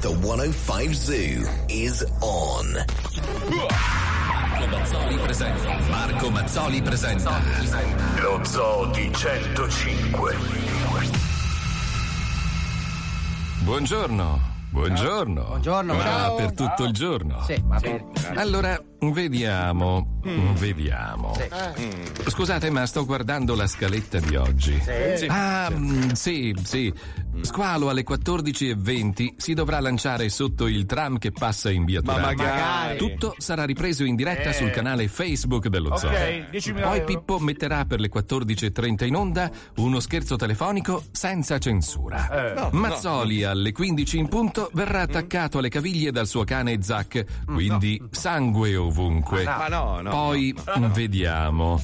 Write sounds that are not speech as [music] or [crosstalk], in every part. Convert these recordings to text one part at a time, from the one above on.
the 105 Zoo is on. Marco Mazzoli presenta. Marco Mazzoli presenta. Lo Zoo di 105. Buongiorno. Buongiorno. Buongiorno, Ma ciao. per tutto il giorno. Sì, va bene. Allora, vediamo. Mm. Vediamo. Scusate, ma sto guardando la scaletta di oggi. Sì. Ah, mm, sì, sì. Squalo alle 14.20 si dovrà lanciare sotto il tram che passa in via Ma Turano. magari. Tutto sarà ripreso in diretta sul canale Facebook dello Zoo. Ok, 10.000 Poi euro. Pippo metterà per le 14.30 in onda uno scherzo telefonico senza censura. Eh. Mazzoli alle 15 in punto verrà attaccato alle caviglie dal suo cane Zac, quindi sangue ovunque. Ma no, no. Poi vediamo.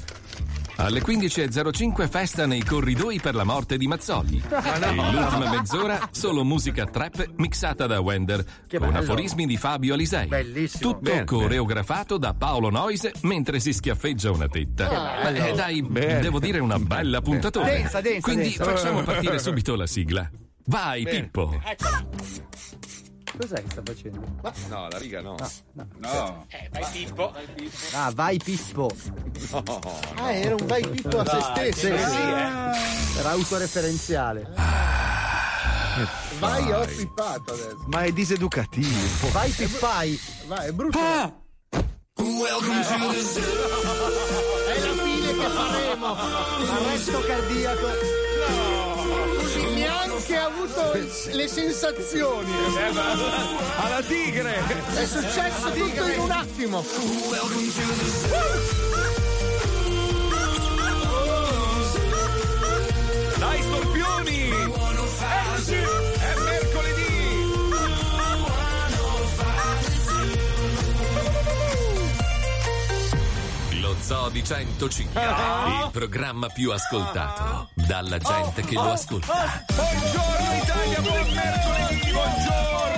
Alle 15.05 festa nei corridoi per la morte di Mazzoli. E l'ultima mezz'ora solo musica trap mixata da Wender con bello. aforismi di Fabio Alisei. Bellissimo. Tutto Bene, coreografato da Paolo Noise mentre si schiaffeggia una tetta. Eh, dai, devo dire una bella puntatona. Densa, densa, Quindi densa. facciamo partire [laughs] subito la sigla. Vai, Pippo. Cos'è che sta facendo? No, la riga no. Ah, vai Pippo. Ah, era un vai pippo a se stesso. Era autoreferenziale. Vai, ho pippato adesso. Ma è diseducativo. Vai Pippai. Vai, è brutto. È la fine che faremo. Arresto cardiaco. Ha avuto le sensazioni. Alla tigre! È successo tutto in un attimo. Dai, storpioni! Eccoci! Lo Zoo di 105, il programma più ascoltato dalla gente che lo ascolta. Buongiorno Italia, buon mercoledì, buongiorno!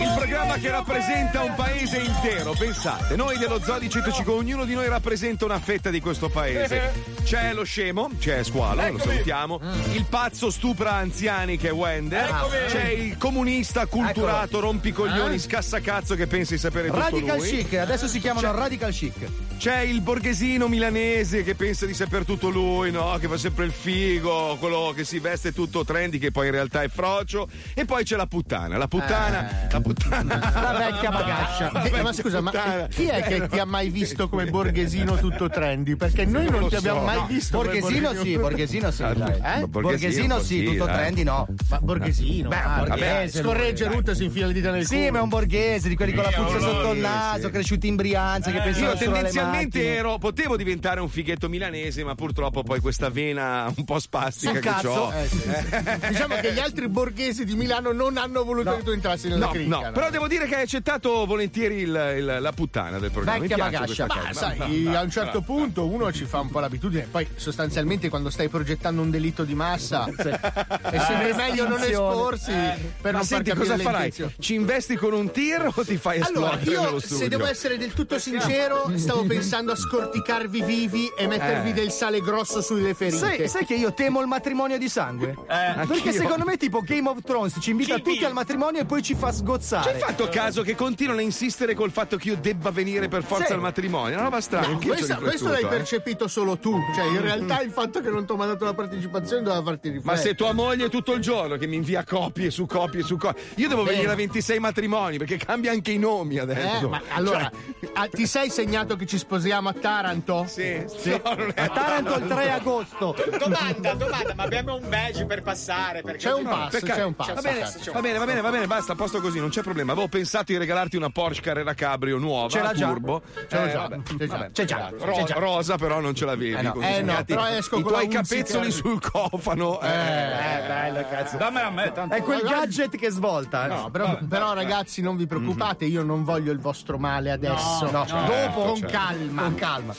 Il programma che rappresenta un paese intero, pensate, noi dello Zoo di 105, ognuno di noi rappresenta una fetta di questo paese. C'è lo scemo, c'è Squalo, lo salutiamo, il pazzo stupra anziani che è Wender, c'è il comunista culturato, rompicoglioni, scassacazzo che pensa di sapere tutto Radical lui. chic, adesso si chiamano Radical chic. C'è il borghesino milanese che pensa di saper tutto lui, no? Che fa sempre il figo, quello che si veste tutto trendy, che poi in realtà è frocio. E poi c'è la puttana. La puttana. La puttana. La vecchia bagascia. La Eh, vecchia ma scusa, ma puttana. chi è che ti ha mai visto come borghesino tutto trendy? Perché noi non lo ti abbiamo so. mai No, visto. come Borghesino sì, borghesino sì. dai. Eh? Borghesino sì, sì, tutto dai. trendy no. Ma borghesino. Beh, ah, borghese, Scorregge Rutte si infila le dita nel Sì, culo. ma è un borghese, di quelli con la puzza sotto il naso, sì. cresciuti in Brianza, che pensano Io tendenzialmente ero, potevo diventare un fighetto milanese, ma purtroppo poi questa vena un po' spastica Sul che cazzo. ho. Eh, sì, sì. Diciamo che gli altri borghesi di Milano non hanno voluto che tu entrassi nella No, cricca. no, però devo dire che hai accettato volentieri il- il- la puttana del programma. Vecchia bagascia. Ma cosa. sai, a un certo punto uno ci fa un po' l'abitudine, poi sostanzialmente quando stai progettando un delitto di massa [laughs] è sempre meglio non esporsi per Ma non senti, cosa farai? Ci investi con un tir o ti fai Allora, esplodere nello io se devo essere del tutto sincero, stavo pensando a scorticarvi vivi e mettervi Eh. del sale grosso sulle ferite. Sai, sai che io temo il matrimonio di sangue? Perché anch'io. secondo me, tipo Game of Thrones ci invita tutti al matrimonio e poi ci fa Ci sgozzare. hai fatto caso che continuano a insistere col fatto che io debba venire per forza Sì. al matrimonio? È una roba strana. No, ci ho questo, l'hai eh. percepito solo tu. Cioè, in realtà il fatto che non ti ho mandato la partecipazione doveva farti riflettere. Ma se tua moglie tutto il giorno che mi invia copie su copie su copie. Io devo Bene. venire a 26 matrimoni perché cambia anche i nomi adesso. Eh, ma allora, Cioè, ah, ti sei segnato che ci sposiamo a Taranto? sì, no, non è A Taranto il 3 agosto. Domanda, domanda, ma abbiamo un badge per passare? Perché C'è un no, pass, Peccato. c'è un pass. Va bene, cazzo. va bene, va bene, va bene, basta, posto così, non c'è problema. Avevo pensato di regalarti una Porsche Carrera Cabrio nuova, Ce l'ha già. turbo. Ce l'ho Eh, già. vabbè, C'è già. vabbè. C'è già. Ro- C'è già. Rosa, però non ce l'avevi. Eh no. Così Eh no, però esco I tuoi capezzoli sul cofano. Eh. Eh, bello, cazzo. Dammela a me, tanto. È quel gadget che svolta. eh. No, però, però, ragazzi, non vi preoccupate, io non voglio il vostro male adesso. No, Dopo, certo, con certo. calma. Con calma.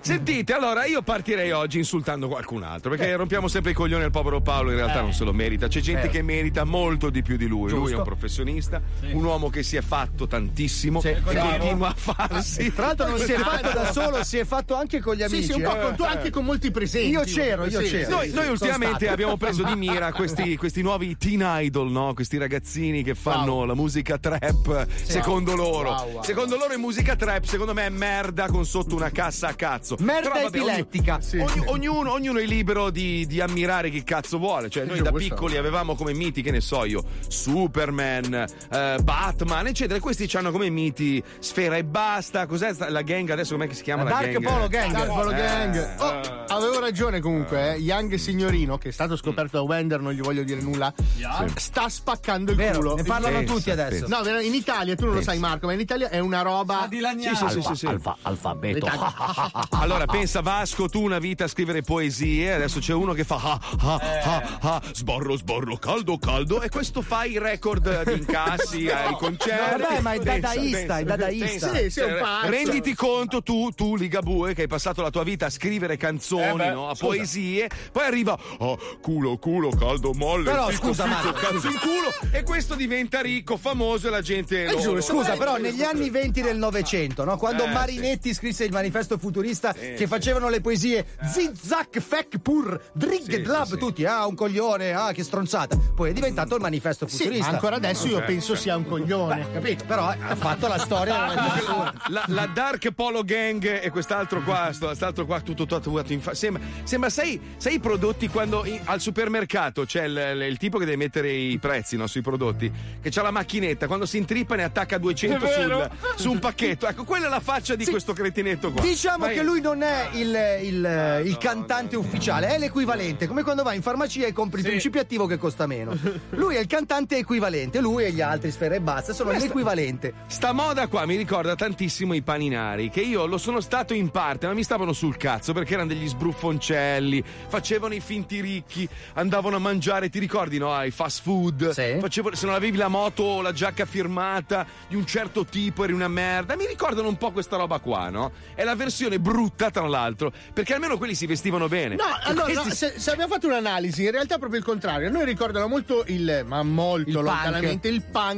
Sentite, allora io partirei oggi insultando qualcun altro perché rompiamo sempre i coglioni al povero Paolo. In realtà non se lo merita. C'è gente Eh. che merita molto di più di lui. Lui è Giusto. un professionista, un uomo che si è fatto tantissimo Sì. e continua a farsi. Tra l'altro non si è fatto da solo, si è fatto anche con gli Sì, amici. sì, un po' eh. con, tu anche con molti presenti. Io c'ero, io Sì, c'ero. Noi, noi ultimamente stato. abbiamo preso di mira [laughs] questi, questi nuovi teen idol, no? questi ragazzini che fanno Wow. la musica trap secondo loro. Wow, wow. Secondo loro è musica trap, secondo me è merda con sotto una cassa a cazzo. Merda Però, vabbè, ogni- epilettica. ogni- ognuno, ognuno è libero di, di ammirare chi cazzo vuole. Cioè, noi da piccoli avevamo come miti, che ne so io, Superman, eh, Batman, eccetera. Questi hanno come miti Sfera e basta. Cos'è la gang adesso? Com'è che si chiama la, Dark gang? Polo Gang. Dark Polo Eh, Gang. Oh, avevo ragione comunque, eh. Young Signorino, che è stato scoperto da Wender, non gli voglio dire nulla, sta spaccando il Vero, culo. ne parlano Pensa, tutti adesso. No, vera- in Italia, tu non lo sai Marco, ma in Italia è una roba... Sì, sì, sì, sì, sì. alfabeto. [laughs] Allora pensa Vasco, tu una vita a scrivere poesie, adesso c'è uno che fa ah, ah, ah, ah, sborro, sborro, caldo, caldo, e questo fa i record di [laughs] incassi ai concerti. Vabbè, ma è dadaista, pensa, è dadaista. pensa. Sì, sì, è un pazzo. Renditi conto tu, tu Ligabue, che hai passato la tua vita a scrivere canzoni, Eh beh, no? a scusa. poesie, poi arriva oh, culo, culo, caldo, molle, Però, fico, scusa, fico, Marco, cazzo in culo, e questo diventa ricco, famoso e la gente lo, giuro, Scusa, però negli anni 20 del Novecento, no? quando Eh, Marinetti scrisse il manifesto futurista che facevano le poesie Zig-Zac, Fec, Pur, Drig, Sì, Drab, sì, sì. tutti, ah, un coglione, ah, che stronzata. Poi è diventato il manifesto Sì, futurista. ancora adesso io penso sia un coglione, capito? Però ha fatto la storia [laughs] della letteratura. la, la Dark Polo Gang e quest'altro qua, sto- quest'altro qua tutto tatuato in faccia. Sembra, sembra sai, sai i prodotti quando in- al supermercato c'è il, il tipo che deve mettere i prezzi no, sui prodotti, che c'ha la macchinetta, quando si intrippa ne attacca 200 È sul, su un pacchetto. Ecco, quella è la faccia di questo cretinetto qua. Diciamo Ma che lui non è il, il- il cantante ufficiale, è l'equivalente, come quando vai in farmacia e compri il principio attivo che costa meno. Lui è il cantante equivalente, lui e gli altri, Sfera e Basta, sono l'equivalente. Sta moda qua mi ricorda tantissimo i paninari, che io lo sono stato in parte, ma mi stavano sul cazzo perché erano degli sbruffoncelli, facevano i finti ricchi, andavano a mangiare, ti ricordi, no? Ai fast food. Sì. Facevo- se non avevi la moto o la giacca firmata di un certo tipo eri una merda. Mi ricordano un po' questa roba qua, no? È la versione brutta, tra l'altro, perché almeno quelli si vestivano bene. No, allora, no, Questi- se, se abbiamo fatto un'analisi, in realtà è proprio il contrario. A noi ricordano molto il, ma molto Il punk. lontanamente, il punk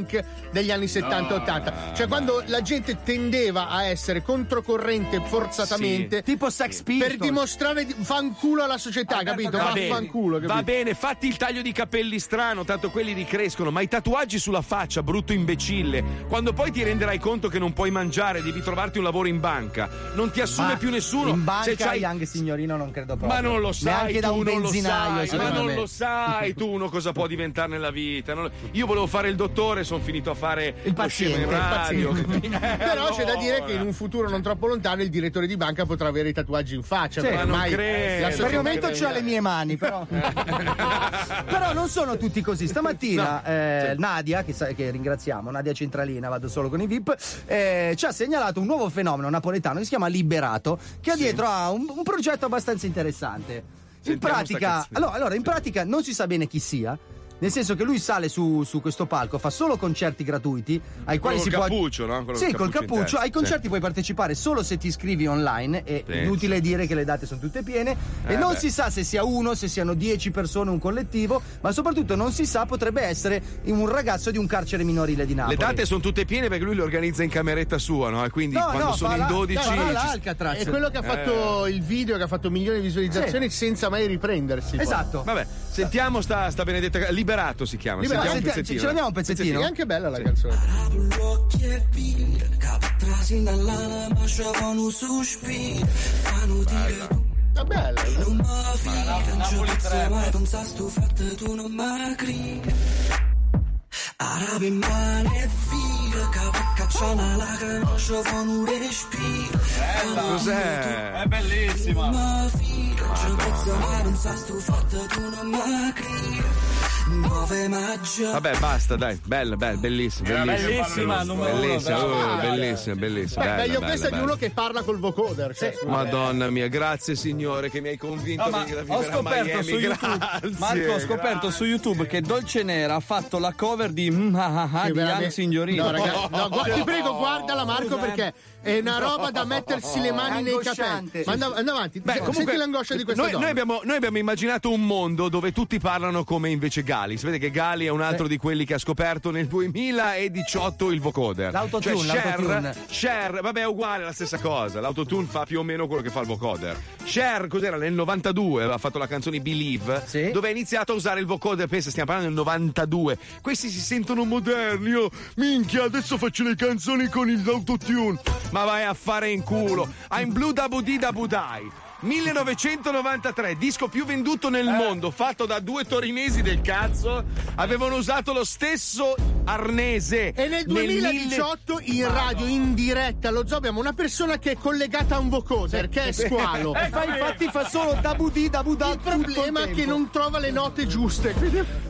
degli anni 70-80. Cioè, quando la gente tendeva a essere controcorrente forzatamente. Tipo Sex Per Pistols. dimostrare di- fanculo alla società, capito? Va bene, Vaffanculo, capito? va bene, fatti il taglio di capelli strano, tanto quelli ricrescono, ma i tatuaggi sulla faccia, brutto imbecille. Quando poi ti renderai conto che non puoi mangiare, devi trovarti un lavoro in banca, non ti assume Ma più nessuno. In banca Se c'hai- Young Signorino non credo proprio. Ma non lo sai, Neanche da tu un non lo benzinaio, sai, ma non me. lo sai tu uno cosa può diventare nella vita. Io volevo fare il dottore, sono finito a fare Il scemo in paziente, il radio. Eh, [laughs] [laughs] Però c'è da dire che in un futuro non troppo lontano il direttore di banca potrà avere i tatuaggi in faccia. Sì, non ormai credo. Per il momento c'ha le mie mani, però. [laughs] però non sono tutti così. Stamattina eh, Nadia, che, sa- che ringraziamo, Nadia Centralina, vado solo con i VIP, eh, ci ha segnalato un nuovo fenomeno napoletano che si chiama Liberato, che ha dietro ha un, un progetto abbastanza interessante. In pratica, allora, allora, in pratica non si sa bene chi sia. Nel senso che lui sale su, su questo palco, fa solo concerti gratuiti ai quali col si può. cappuccio, no? Quello sì, col col cappuccio Ai concerti puoi partecipare solo se ti iscrivi online. È Sì, inutile dire che le date sono tutte piene. e Eh, non beh. si sa se sia uno, se siano dieci persone, un collettivo, ma soprattutto non si sa, potrebbe essere un ragazzo di un carcere minorile di Napoli. Le date sono tutte piene perché lui le organizza in cameretta sua, no? E quindi No, quando no, sono in la- 12 farà ci- l'Alcatraz. È quello che ha fatto il video che ha fatto milioni di visualizzazioni senza mai riprendersi. poi. Esatto. Vabbè, sentiamo sta, sta benedetta. Liberato si chiama. Liberato, Sentiamo un senti- pezzettino. ce l'abbiamo un pezzettino? È anche bella la canzone. E dire tu È bella. non mi fidi, non Arabe male e via, capo caccia una lacrima, c'avano un respiro, Cos'è? È bellissima. mi fido, non ci posso mai pensare sto fatto tu non mi credi. Nuove magia. Vabbè, basta, dai. Bella, bella, bellissima. Bellissima, bellissima, bellissima, oh, bellissima, bellissima. Beh, bella, meglio bella, questa di bella. uno che parla col vocoder. cioè, Madonna mia, grazie signore che mi hai convinto No, ma a ho scoperto Miami. su YouTube, Grazie, Marco, ho scoperto su YouTube che Dolce Nera ha fatto la cover di Che di Young Signorino. No, raga, no, [laughs] ti prego, guardala, Marco, perché è una roba da mettersi le mani nei capelli. Ma andiamo, andiamo avanti. Beh, Senti comunque, l'angoscia di questa noi, donna. noi abbiamo, noi abbiamo immaginato un mondo dove tutti parlano come invece Gali. Si vede che Gali è un altro di quelli che ha scoperto nel 2018 il vocoder. L'autotune, Cioè, Cher, l'autotune. Cher, vabbè, è uguale, è la stessa cosa. L'autotune fa più o meno quello che fa il vocoder. Cher, cos'era? Nel 92 aveva fatto la canzone Believe, Sì. dove ha iniziato a usare il vocoder. Pensa, stiamo parlando del 92. Questi si sentono moderni. Oh, minchia, adesso faccio le canzoni con il l'autotune. Ma vai a fare in culo. I'm Blue Dabu Di Dabu Dai. 1993, disco più venduto nel mondo, fatto da due torinesi del cazzo. Avevano usato lo stesso arnese. E nel mille- 2018 in radio, in diretta, allo zoo abbiamo una persona che è collegata a un vocoder, che è Squalo. [laughs] E fa, infatti fa solo da budì, da budà. Il problema è che non trova le note giuste.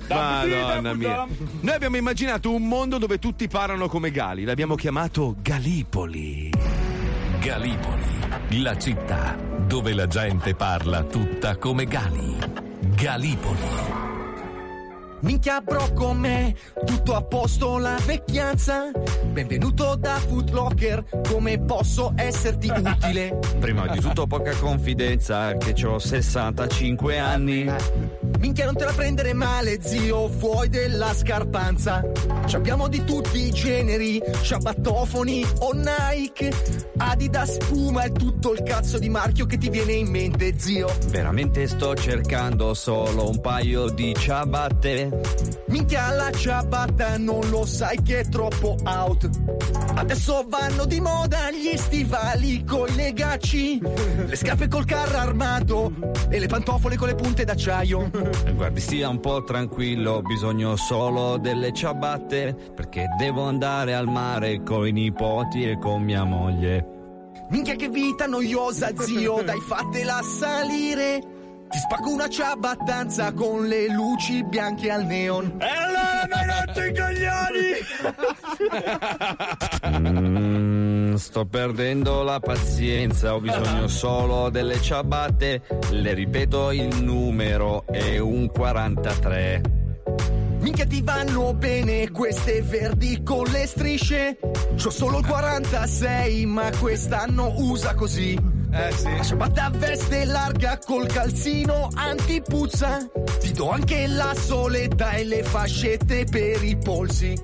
Madonna mia. Noi abbiamo immaginato un mondo dove tutti parlano come Gali. L'abbiamo chiamato Galipoli. Galipoli, la città dove la gente parla tutta come Gali. Galipoli. Minchia bro con me, tutto a posto la vecchianza. Benvenuto da Footlocker, come posso esserti utile? Prima di tutto poca confidenza che ho 65 anni. Minchia non te la prendere male zio, fuori della scarpanza. Ci abbiamo di tutti i generi, ciabattofoni o Nike. Adidas, Puma e tutto il cazzo di marchio che ti viene in mente zio. Veramente sto cercando solo un paio di ciabatte. Minchia la ciabatta non lo sai che è troppo out Adesso vanno di moda gli stivali coi legacci Le scarpe col carro armato E le pantofole con le punte d'acciaio Guardi, stia un po' tranquillo, ho bisogno solo delle ciabatte. Perché devo andare al mare coi nipoti e con mia moglie. Minchia che vita noiosa zio Dai fatela salire Ti spacco una ciabattanza con le luci bianche al neon E allora mi hai rotto i coglioni! Mm, sto perdendo la pazienza, ho bisogno solo delle ciabatte. Le ripeto, il numero è un 43. Minchia ti vanno bene queste verdi con le strisce C'ho solo il 46 ma quest'anno usa così Eh sì. La ciabatta veste larga col calzino antipuzza. Ti do anche la soletta e le fascette per i polsi.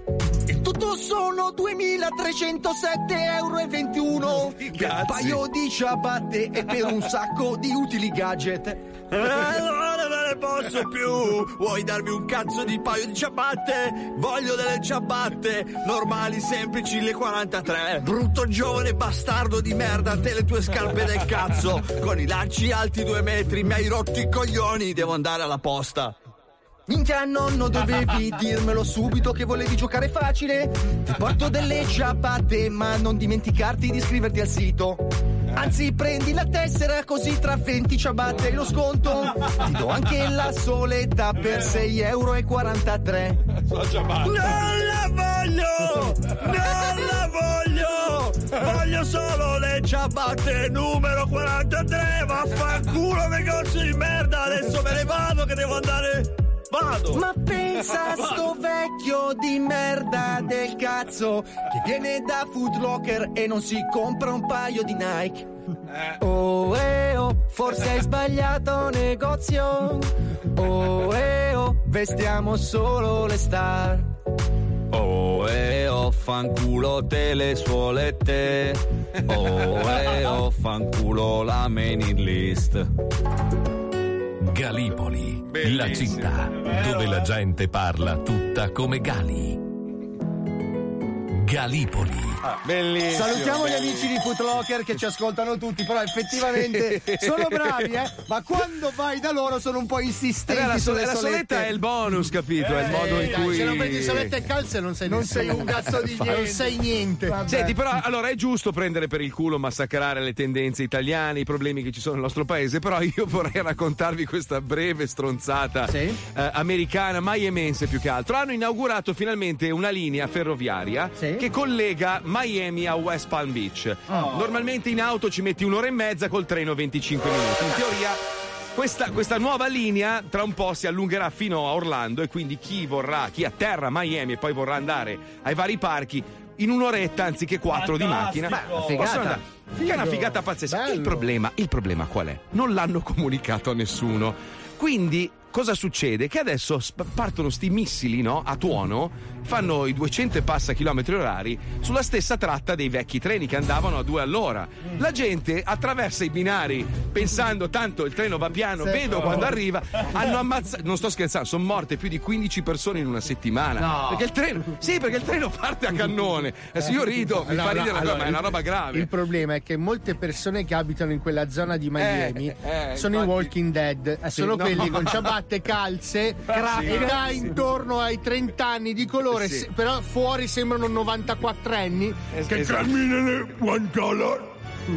Il tutto sono 2307 euro e 21 Per un paio di ciabatte e per un sacco di utili gadget Allora non ne posso più! Vuoi darmi un cazzo di paio di ciabatte? Voglio delle ciabatte normali, semplici, le 43. Brutto giovane bastardo di merda, te le tue scarpe del cazzo. Con i lacci alti due metri, mi hai rotto i coglioni, devo andare alla posta. Minchia nonno dovevi dirmelo subito che volevi giocare facile Ti porto delle ciabatte ma non dimenticarti di iscriverti al sito Anzi prendi la tessera così tra 20 ciabatte hai lo sconto Ti do anche la soletta per 6,43 euro Non la voglio! Non la voglio! Voglio solo le ciabatte numero 43! Vaffanculo negozio di merda! Adesso me ne vado che devo andare... Vado! Ma pensa a sto vecchio di merda del cazzo Che viene da Food Locker e non si compra un paio di Nike Oh eh oh, forse hai sbagliato negozio Oh eh oh, vestiamo solo le star Oh e oh, fanculo te le suolette. [laughs] Oh e oh, fanculo la mailing list. Galipoli, la città dove la gente parla tutta come Gali. Galipoli. Bellissimo. Salutiamo gli bellissimo. amici di Footlocker che ci ascoltano tutti, però effettivamente [laughs] sono bravi, eh? Ma quando vai da loro sono un po' Eh, insistenti la, so- la soletta è il bonus, capito? è il modo in cui. se non prendi solette e calze non sei Non sei un cazzo di [laughs] niente. Non sei niente. Vabbè. Senti, però allora è giusto prendere per il culo, massacrare le tendenze italiane, i problemi che ci sono nel nostro paese, però io vorrei raccontarvi questa breve stronzata Sì? eh, americana, maiamense più che altro. Hanno inaugurato finalmente una linea ferroviaria Sì? Che collega Miami a West Palm Beach. Normalmente in auto ci metti un'ora e mezza, col treno 25 minuti. In teoria. Questa, questa nuova linea tra un po' si allungherà fino a Orlando e quindi chi vorrà, chi atterra a Miami e poi vorrà andare ai vari parchi, in un'oretta anziché quattro di macchina. Che è una figata pazzesca. Il problema, il problema qual è? Non l'hanno comunicato a nessuno. Quindi cosa succede? Che adesso partono sti missili no? a tuono, fanno i 200 e passa chilometri orari sulla stessa tratta dei vecchi treni che andavano a due all'ora. La gente attraversa i binari pensando tanto il treno va piano, vedo quando arriva, hanno ammazzato, non sto scherzando, sono morte più di 15 persone in una settimana. No. Perché il treno, sì, perché il treno parte a cannone. Adesso io rido, mi No, fa no, ridere, cosa, allora, ma è una roba grave. Il problema è che molte persone che abitano in quella zona di Miami Eh, eh, sono infatti- i Walking Dead. sì, sono no. quelli con [laughs] ciabatte, calze, età intorno ai 30 anni di colore, Sì. se- però fuori sembrano 94 anni che esatto. camminano one dollar,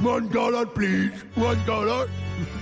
one dollar please, one dollar.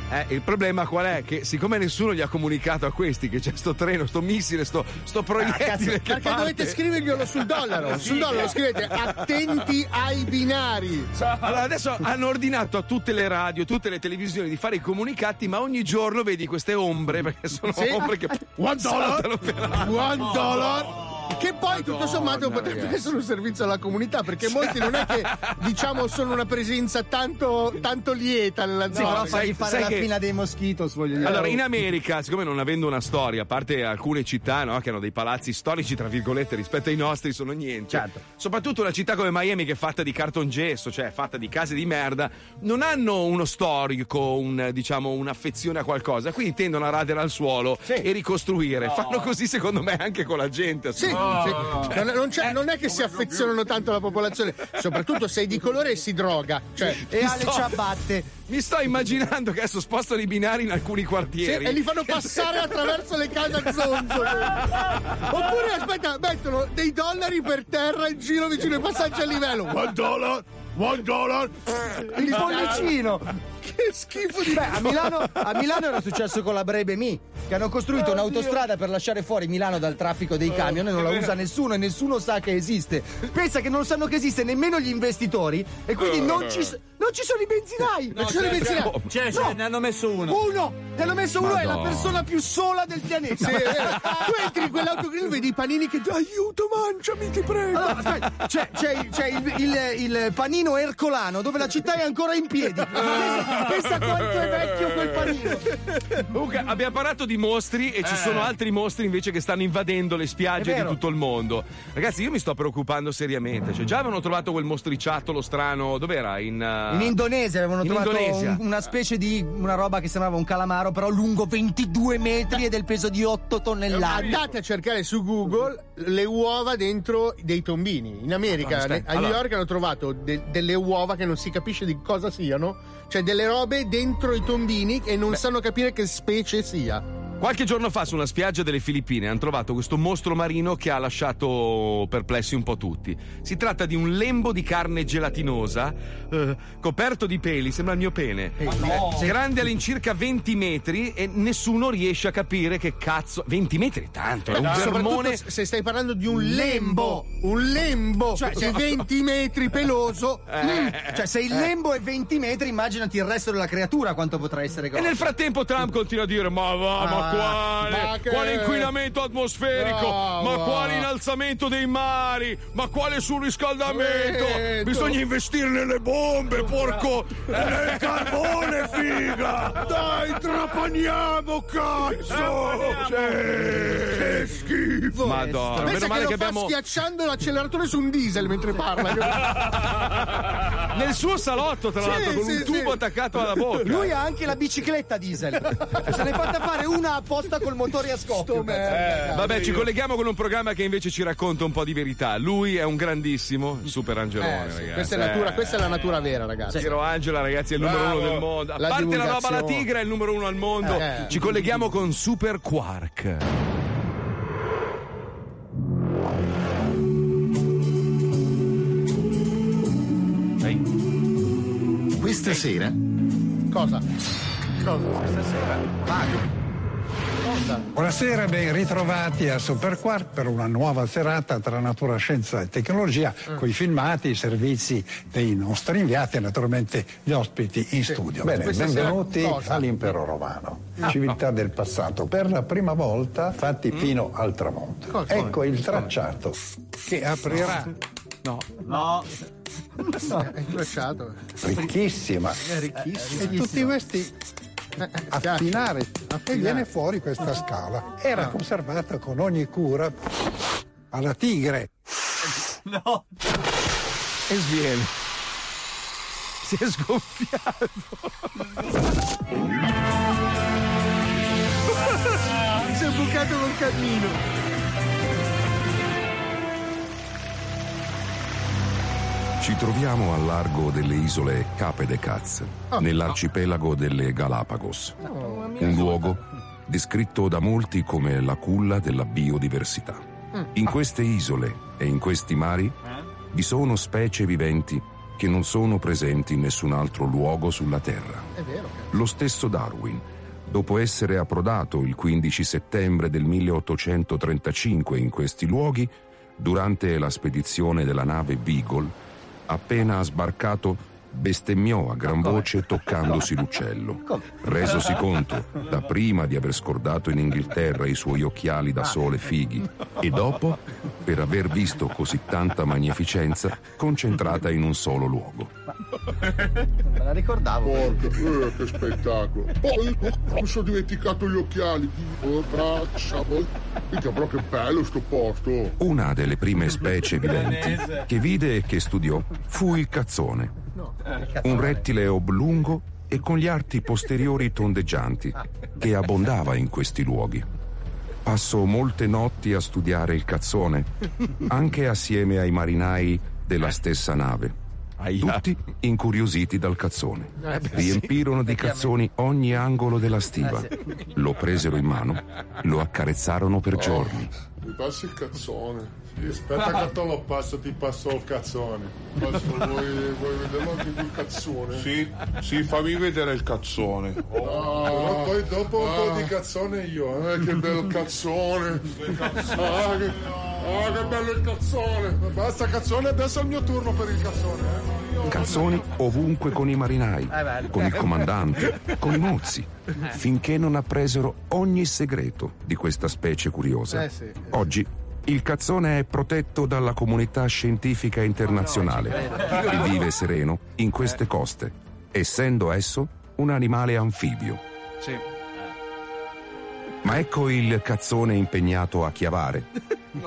Eh, il problema qual è? Che siccome nessuno gli ha comunicato a questi che c'è sto treno, sto missile, sto, sto proiettile che Perché parte. dovete scriverglielo sul dollaro. [laughs] Sul dollaro scrivete attenti ai binari. Allora adesso hanno ordinato a tutte le radio, tutte le televisioni di fare i comunicati, ma ogni giorno vedi queste ombre, perché sono Sì. ombre che [laughs] One per dollar, aria. one dollar. Che poi tutto sommato potrebbe essere un servizio alla comunità perché molti non è che diciamo sono una presenza tanto, tanto lieta nella No, zona. però fagli fare sai la che- fila dei moschitos, voglio dire. Allora, in America, siccome non avendo una storia, a parte alcune città no, che hanno dei palazzi storici, tra virgolette, rispetto ai nostri, sono niente. Certo. Soprattutto una città come Miami, che è fatta di cartongesso, cioè fatta di case di merda, non hanno uno storico, un, diciamo, un'affezione a qualcosa. Quindi tendono a radere al suolo e ricostruire. Fanno così, secondo me, anche con la gente. Sì, sì. Non, non c'è- non è che si affezionano tanto alla popolazione, soprattutto se è di colore e si droga. Cioè, [laughs] e ha le ciabatte. Mi sto immaginando che adesso spostano i binari in alcuni sì, quartieri. e li fanno passare attraverso le case a zonzo. Oppure aspetta, mettono dei dollari per terra in giro vicino ai passaggi a livello. One dollar, one dollar. Il bollicino. Che schifo di Beh, a Milano, a Milano era successo con la Brebe Mi, che hanno costruito un'autostrada per lasciare fuori Milano dal traffico dei camion e non la usa nessuno e nessuno sa che esiste. Pensa che non sanno che esiste nemmeno gli investitori e quindi non ci, s- non ci sono i benzinai. non ci sono i benzinai. C'è, c'è, ne hanno messo uno. Uno! Ne hanno messo uno, è la persona più sola del pianeta. Sì, tu entri in quell'autogrill vedi i panini che aiuto mangiami ti prego Allora, aspetta, c'è, c'è il- c'è il, il- il panino ercolano dove la città è ancora in piedi. Pensa, quanto è vecchio quel panino. Comunque abbiamo parlato di mostri e ci sono altri mostri invece che stanno invadendo le spiagge di tutto il mondo. Ragazzi, io mi sto preoccupando seriamente. Cioè, già avevano trovato quel mostriciattolo strano. Dov'era? In, uh, In Indonesia avevano In trovato Indonesia. un- una specie di una roba che sembrava un calamaro, però lungo 22 metri e del peso di 8 tonnellate. andate a cercare su Google le uova dentro dei tombini in America Aspetta, a New allora. York hanno trovato de- delle uova che non si capisce di cosa siano cioè delle robe dentro i tombini e non sanno capire che specie sia Qualche giorno fa su una spiaggia delle Filippine hanno trovato questo mostro marino che ha lasciato perplessi un po' tutti. Si tratta di un lembo di carne gelatinosa, eh, coperto di peli, sembra il mio pene. Eh, Grande all'incirca 20 metri e nessuno riesce a capire che cazzo. 20 metri è tanto, è un soprattutto vermone. se stai parlando di un lembo un lembo Cioè, di 20 metri peloso [laughs] Eh. Cioè, se il lembo è 20 metri, immaginati il resto della creatura quanto potrà essere E grosso. nel frattempo Trump continua a dire: Ma va, ma Ah, quale? ma che- Quale inquinamento atmosferico? No, ma va. quale innalzamento dei mari? Ma quale surriscaldamento? Vento. Bisogna investire nelle bombe, porco! E nel carbone, figa! dai trapaniamo, cazzo! Che schifo! Madonna, Pensa meno male lo che fa abbiamo. schiacciando l'acceleratore su un diesel mentre parla. Nel suo salotto, tra Sì, l'altro, con sì, un tubo sì. Attaccato alla bocca. Lui ha anche la bicicletta diesel. [laughs] Se ne è fatta fare una apposta col motore a scoppio. Eh, vabbè, ci colleghiamo con un programma che invece ci racconta un po' di verità. Lui è un grandissimo super angelone, Eh, sì, ragazzi. questa, è natura- Eh. questa è la natura vera, ragazzi. Piero Angela, ragazzi, è il numero Bravo. uno del mondo. A La parte la roba la tigre, è il numero uno al mondo. Eh. Ci colleghiamo con Super Quark. Questa sera Cosa? Cosa? Questa sera? Mario. Cosa? Buonasera, ben ritrovati a Superquark per una nuova serata tra natura, scienza e tecnologia, con i filmati, i servizi dei nostri inviati e naturalmente gli ospiti in studio. Bene, Questa benvenuti all'impero romano, civiltà del passato, per la prima volta fatti fino al tramonto. Cosa? Ecco il tracciato. Che aprirà. No. No. È incrociato. Ricchissima. È ricchissimo. E tutti questi affinare e viene fuori questa scala. Era conservata con ogni cura alla tigre. No. E sviene. Si è sgonfiato. Si è bucato col cammino. Ci troviamo al largo delle isole Cape de Caz, nell'arcipelago delle Galapagos, un luogo descritto da molti come la culla della biodiversità. In queste isole e in questi mari vi sono specie viventi che non sono presenti in nessun altro luogo sulla Terra. Lo stesso Darwin, dopo essere approdato il 15 settembre del 1835 in questi luoghi, durante la spedizione della nave Beagle, appena sbarcato bestemmiò a gran voce toccandosi l'uccello. Resosi conto, da prima di aver scordato in Inghilterra i suoi occhiali da sole fighi, e dopo, per aver visto così tanta magnificenza concentrata in un solo luogo. Me la ricordavo. Porca, eh, che spettacolo. Poi mi sono dimenticato gli occhiali. Oh, braccia. poi- Minchia, però che bello sto posto. Una delle prime specie viventi che vide e che studiò fu il cazzone, un rettile oblungo e con gli arti posteriori tondeggianti che abbondava in questi luoghi. Passò molte notti a studiare il cazzone, anche assieme ai marinai della stessa nave. Tutti incuriositi dal cazzone. Eh, Riempirono di cazzoni ogni angolo della stiva. Eh, Lo presero in mano, lo accarezzarono per giorni. Mi passi il cazzone. Aspetta che te lo passo, ti passo il cazzone. Passo, vuoi, vuoi vederlo anche il cazzone? Sì, sì, fammi vedere il cazzone. Però poi dopo un po' di cazzone io, eh, che bel cazzone. Ah, che, ah, che bello il cazzone. Basta cazzone, adesso è il mio turno per il cazzone. eh. Cazzoni ovunque con i marinai, con il comandante, con i mozzi, finché non appresero ogni segreto di questa specie curiosa. Eh sì. Oggi il cazzone è protetto dalla comunità scientifica internazionale. E vive sereno in queste coste, essendo esso un animale anfibio. Ma ecco il cazzone impegnato a chiavare,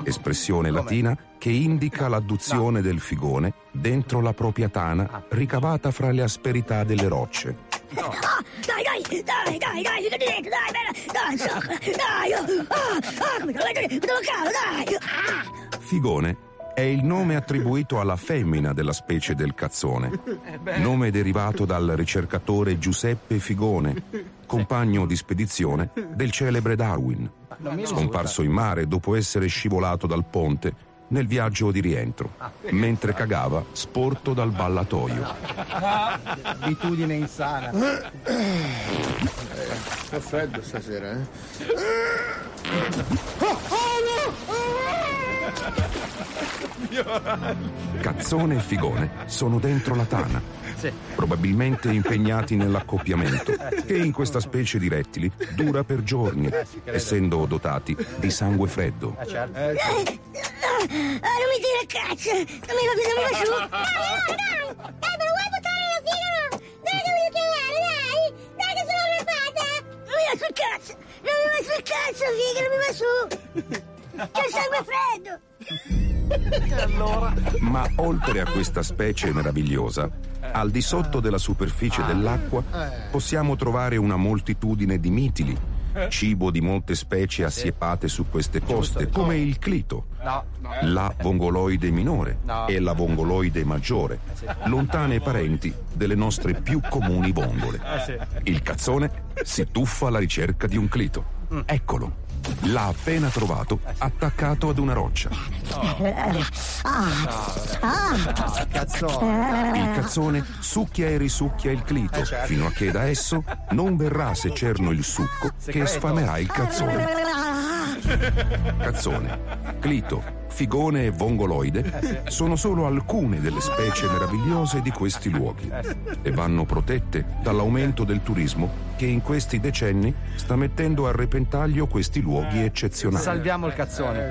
espressione latina che indica l'adduzione del figone dentro la propria tana ricavata fra le asperità delle rocce. Dai, dai, dai, dai, dai, si dai, dai, bene, dai, sacca, dai, oh, ah, ah, come te lo vedo, mi devo caro, dai, ah. Figone è il nome attribuito alla femmina della specie del cazzone, nome derivato dal ricercatore Giuseppe Figone, compagno di spedizione del celebre Darwin, scomparso in mare dopo essere scivolato dal ponte nel viaggio di rientro, mentre cagava sporto dal ballatoio. Abitudine insana. Fa freddo stasera, eh? Cazzone e Figone sono dentro la tana, probabilmente impegnati nell'accoppiamento, eh, che in questa specie di rettili dura per giorni, eh, essendo dotati di sangue freddo. Ah, non mi dire cazzo! Non mi va più, non mi va su! No, no, no! Dai, ma vuoi buttare alla fine. Dai che voglio chiamare, dai! Dai che sono arrabbiata! Non mi va sul cazzo! Non mi va sul cazzo, figa, non mi va su! C'è il sangue freddo! [laughs] Ma oltre a questa specie meravigliosa, al di sotto della superficie dell'acqua possiamo trovare una moltitudine di mitili, cibo di molte specie assiepate su queste coste, come il clito, la vongoloide minore No. e la vongoloide maggiore, lontane parenti delle nostre più comuni vongole. Eh. Il cazzone si tuffa alla ricerca di un clito. Eccolo. L'ha appena trovato attaccato ad una roccia. Il cazzone succhia e risucchia il clito fino a che da esso non verrà se cerno il succo che sfamerà il cazzone. [laughs] Cazzone, clito, figone e vongoloide sono solo alcune delle specie meravigliose di questi luoghi e vanno protette dall'aumento del turismo che in questi decenni sta mettendo a repentaglio questi luoghi eccezionali. Salviamo il cazzone.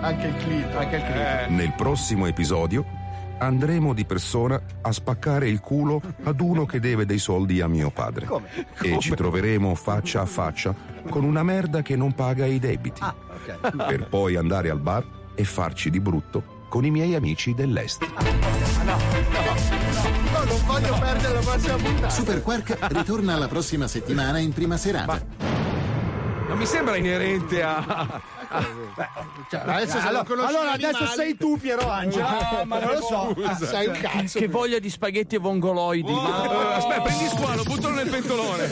Anche il clito. Anche il clito. Nel prossimo episodio andremo di persona a spaccare il culo ad uno che deve dei soldi a mio padre. Come? E ci troveremo faccia a faccia con una merda che non paga i debiti. Ah, ok. Per poi andare al bar e farci di brutto con i miei amici dell'est. No, non voglio perdere la prossima puntata. Super Quark ritorna la prossima settimana in prima serata. Non mi sembra inerente a. a- Cioè, adesso se allora, allora adesso sei tu Piero Angela. Ah, ma non lo so. scusa. Sei un cazzo. Che voglia di spaghetti e vongoloidi. Eh, Aspetta, prendi squalo, buttalo nel pentolone.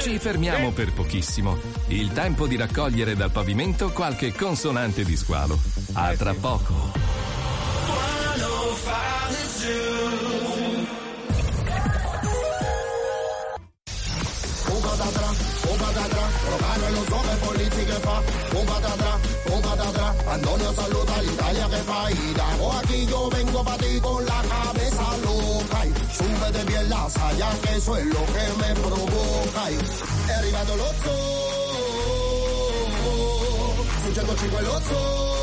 Ci fermiamo per pochissimo. Il tempo di raccogliere dal pavimento qualche consonante di squalo. A tra poco. Un Romano e lo so che polizi che fa. Un patatra, un patatra, Antonio saluta l'Italia che fa. Y Dago aquí yo vengo pa' ti con la cabeza loca. Y súbete bien la saya que eso es lo que me provoca. Y è arrivato lo zoo, su 105 lo zoo.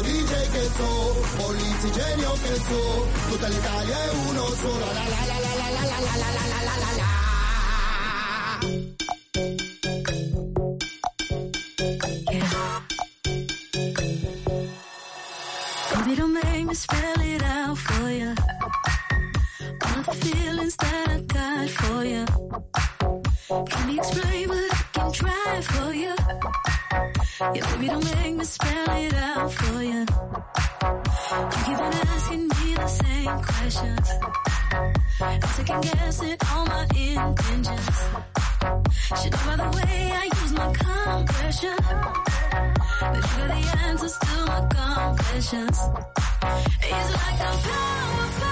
DJ che so, polizi genio che so, tutta l'Italia è uno solo. La la la la la la la la la la la la la. Yeah, baby, don't make me spell it out for you. You keep on asking me the same questions. I'm all my intentions. Should know by the way I use my compression. That you got the answers to my confessions. It's like I'm powerful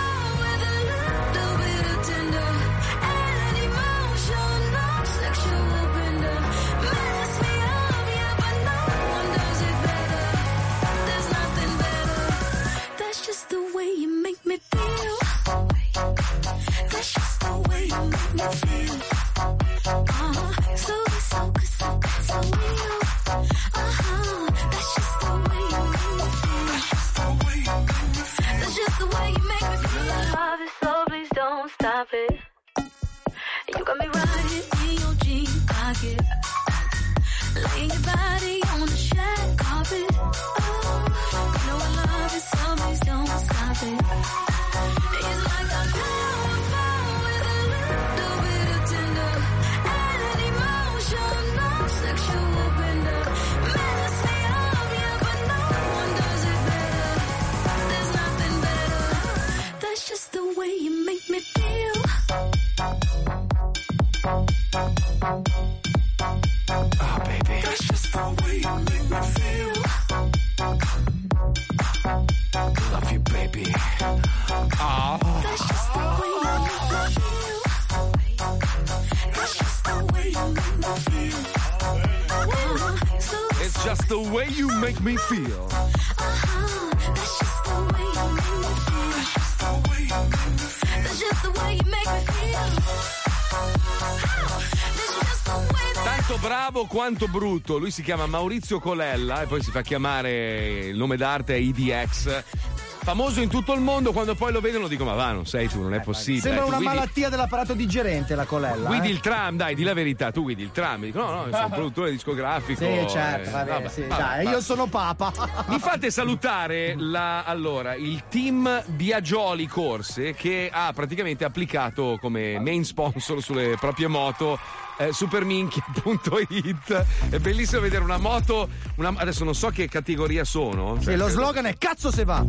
quanto brutto. Lui si chiama Maurizio Colella e poi si fa chiamare il nome d'arte IDX. Famoso in tutto il mondo, quando poi lo vedono dico ma va, non sei tu, non è possibile. Sembra Tu una guidi- malattia dell'apparato digerente la colella. Guidi eh? il tram, dai, di la verità, tu guidi il tram. Dico, no, no, sono un [laughs] produttore discografico. Sì, certo, eh, vabbè, vabbè, sì, vabbè, dai, io sono papa. [laughs] Mi fate salutare la- allora, il team Biagioli Corse che ha praticamente applicato come main sponsor sulle proprie moto eh, superminchia.it. È bellissimo vedere una moto. una- adesso non so che categoria sono. Sì, lo slogan è cazzo se va.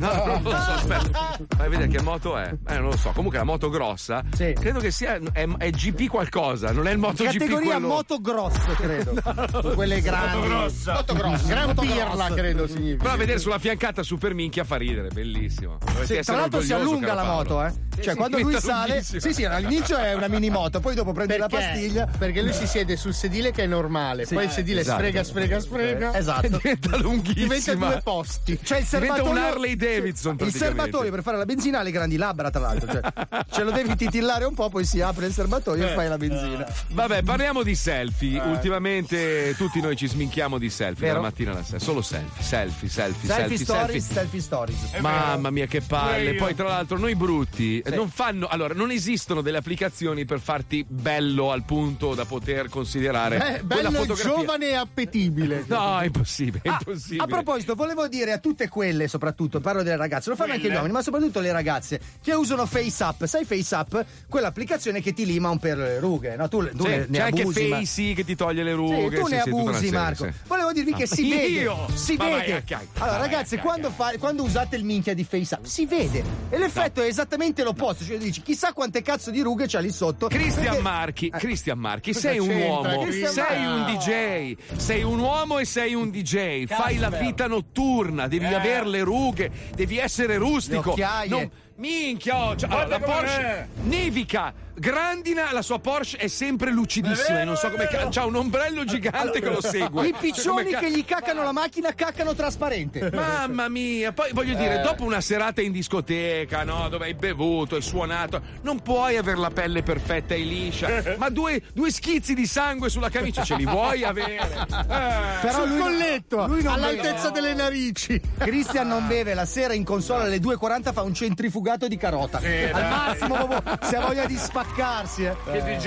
No, [laughs] non lo so, aspetta. Vai a vedere che moto è. Eh, non lo so. Comunque la moto grossa. Credo che sia. È, è GP qualcosa, non è il MotoGP Categoria quello. moto grosso, credo. [laughs] Quelle grandi. Moto grossa. Gran Moto pirla, grosso. credo significa. Però a vedere sulla fiancata super minchia fa ridere, bellissimo. Sì, tra l'altro si allunga la moto, eh. Sì, Cioè, sì, quando lui diventa sale. Sì, sì, all'inizio è una mini moto, poi dopo prendi la Perché? pastiglia. Perché lui si siede sul sedile che è normale, Sì. poi il sedile Esatto. sfrega, sfrega, sfrega. Esatto. Diventa lunghissima. Diventa due posti. C'è il Diventa serbatoio. un Harley Davidson, Il praticamente. serbatoio per fare la benzina ha le grandi labbra, tra l'altro. Cioè, [laughs] ce lo devi titillare un po', poi si apre il serbatoio Eh. e fai la benzina. Vabbè, parliamo di selfie. Ultimamente tutti noi ci sminchiamo di selfie Vero. dalla mattina alla sera. Solo selfie, selfie, selfie, Selfie selfie, stories, selfie. selfie stories. Mamma mia, che palle! Poi, tra l'altro, noi brutti eh, non fanno. Allora, non esistono delle applicazioni per farti bello al punto da poter considerare Eh, quella bello fotografia. giovane e appetibile. [laughs] No, è impossibile, è Ah, impossibile. A proposito, volevo dire a tutte quelle, soprattutto, parlo delle ragazze, lo fanno anche gli uomini, ma soprattutto le ragazze che usano FaceApp. Sai FaceApp? Quell'applicazione che ti lima un per le rughe, no? Tu, tu Sì, ne, ne c'è anche abusi, ma- Facey che ti toglie le rughe. Sì, tu sì, ne abusi, serie, Marco. sì. Volevo dirvi che Ah, si vede. io? Si Ma vai vede. cag- allora, vai a ragazzi, cag- quando, fa- quando usate il minchia di FaceApp, si vede. E l'effetto è esattamente l'opposto. Cioè, dici, chissà quante cazzo di rughe c'ha lì sotto. Cristian Perché- Marchi, Cristian Marchi, sei un uomo, Christian sei un? DJ, sei un uomo e sei un DJ, fai la vita notturna, devi Eh. avere le rughe, devi essere rustico. Non- Minchia, oh, cioè, allora, la Porsche nevica, grandina, la sua Porsche è sempre lucidissima. e non so come ca- c'ha un ombrello gigante che lo [laughs] segue. I piccioni ca- che gli caccano la macchina caccano trasparente. Mamma mia, poi voglio dire, Eh. dopo una serata in discoteca, no, dove hai bevuto, hai suonato, non puoi avere la pelle perfetta e liscia, [laughs] ma due, due schizzi di sangue sulla camicia ce li vuoi avere? [laughs] Eh. Però Sul lui, colletto, lui non all'altezza beve. delle narici. Cristian non beve la sera in console alle 2.40 fa un centrifugato di carota. Al dai. massimo proprio se ha voglia di spaccarsi. Eh.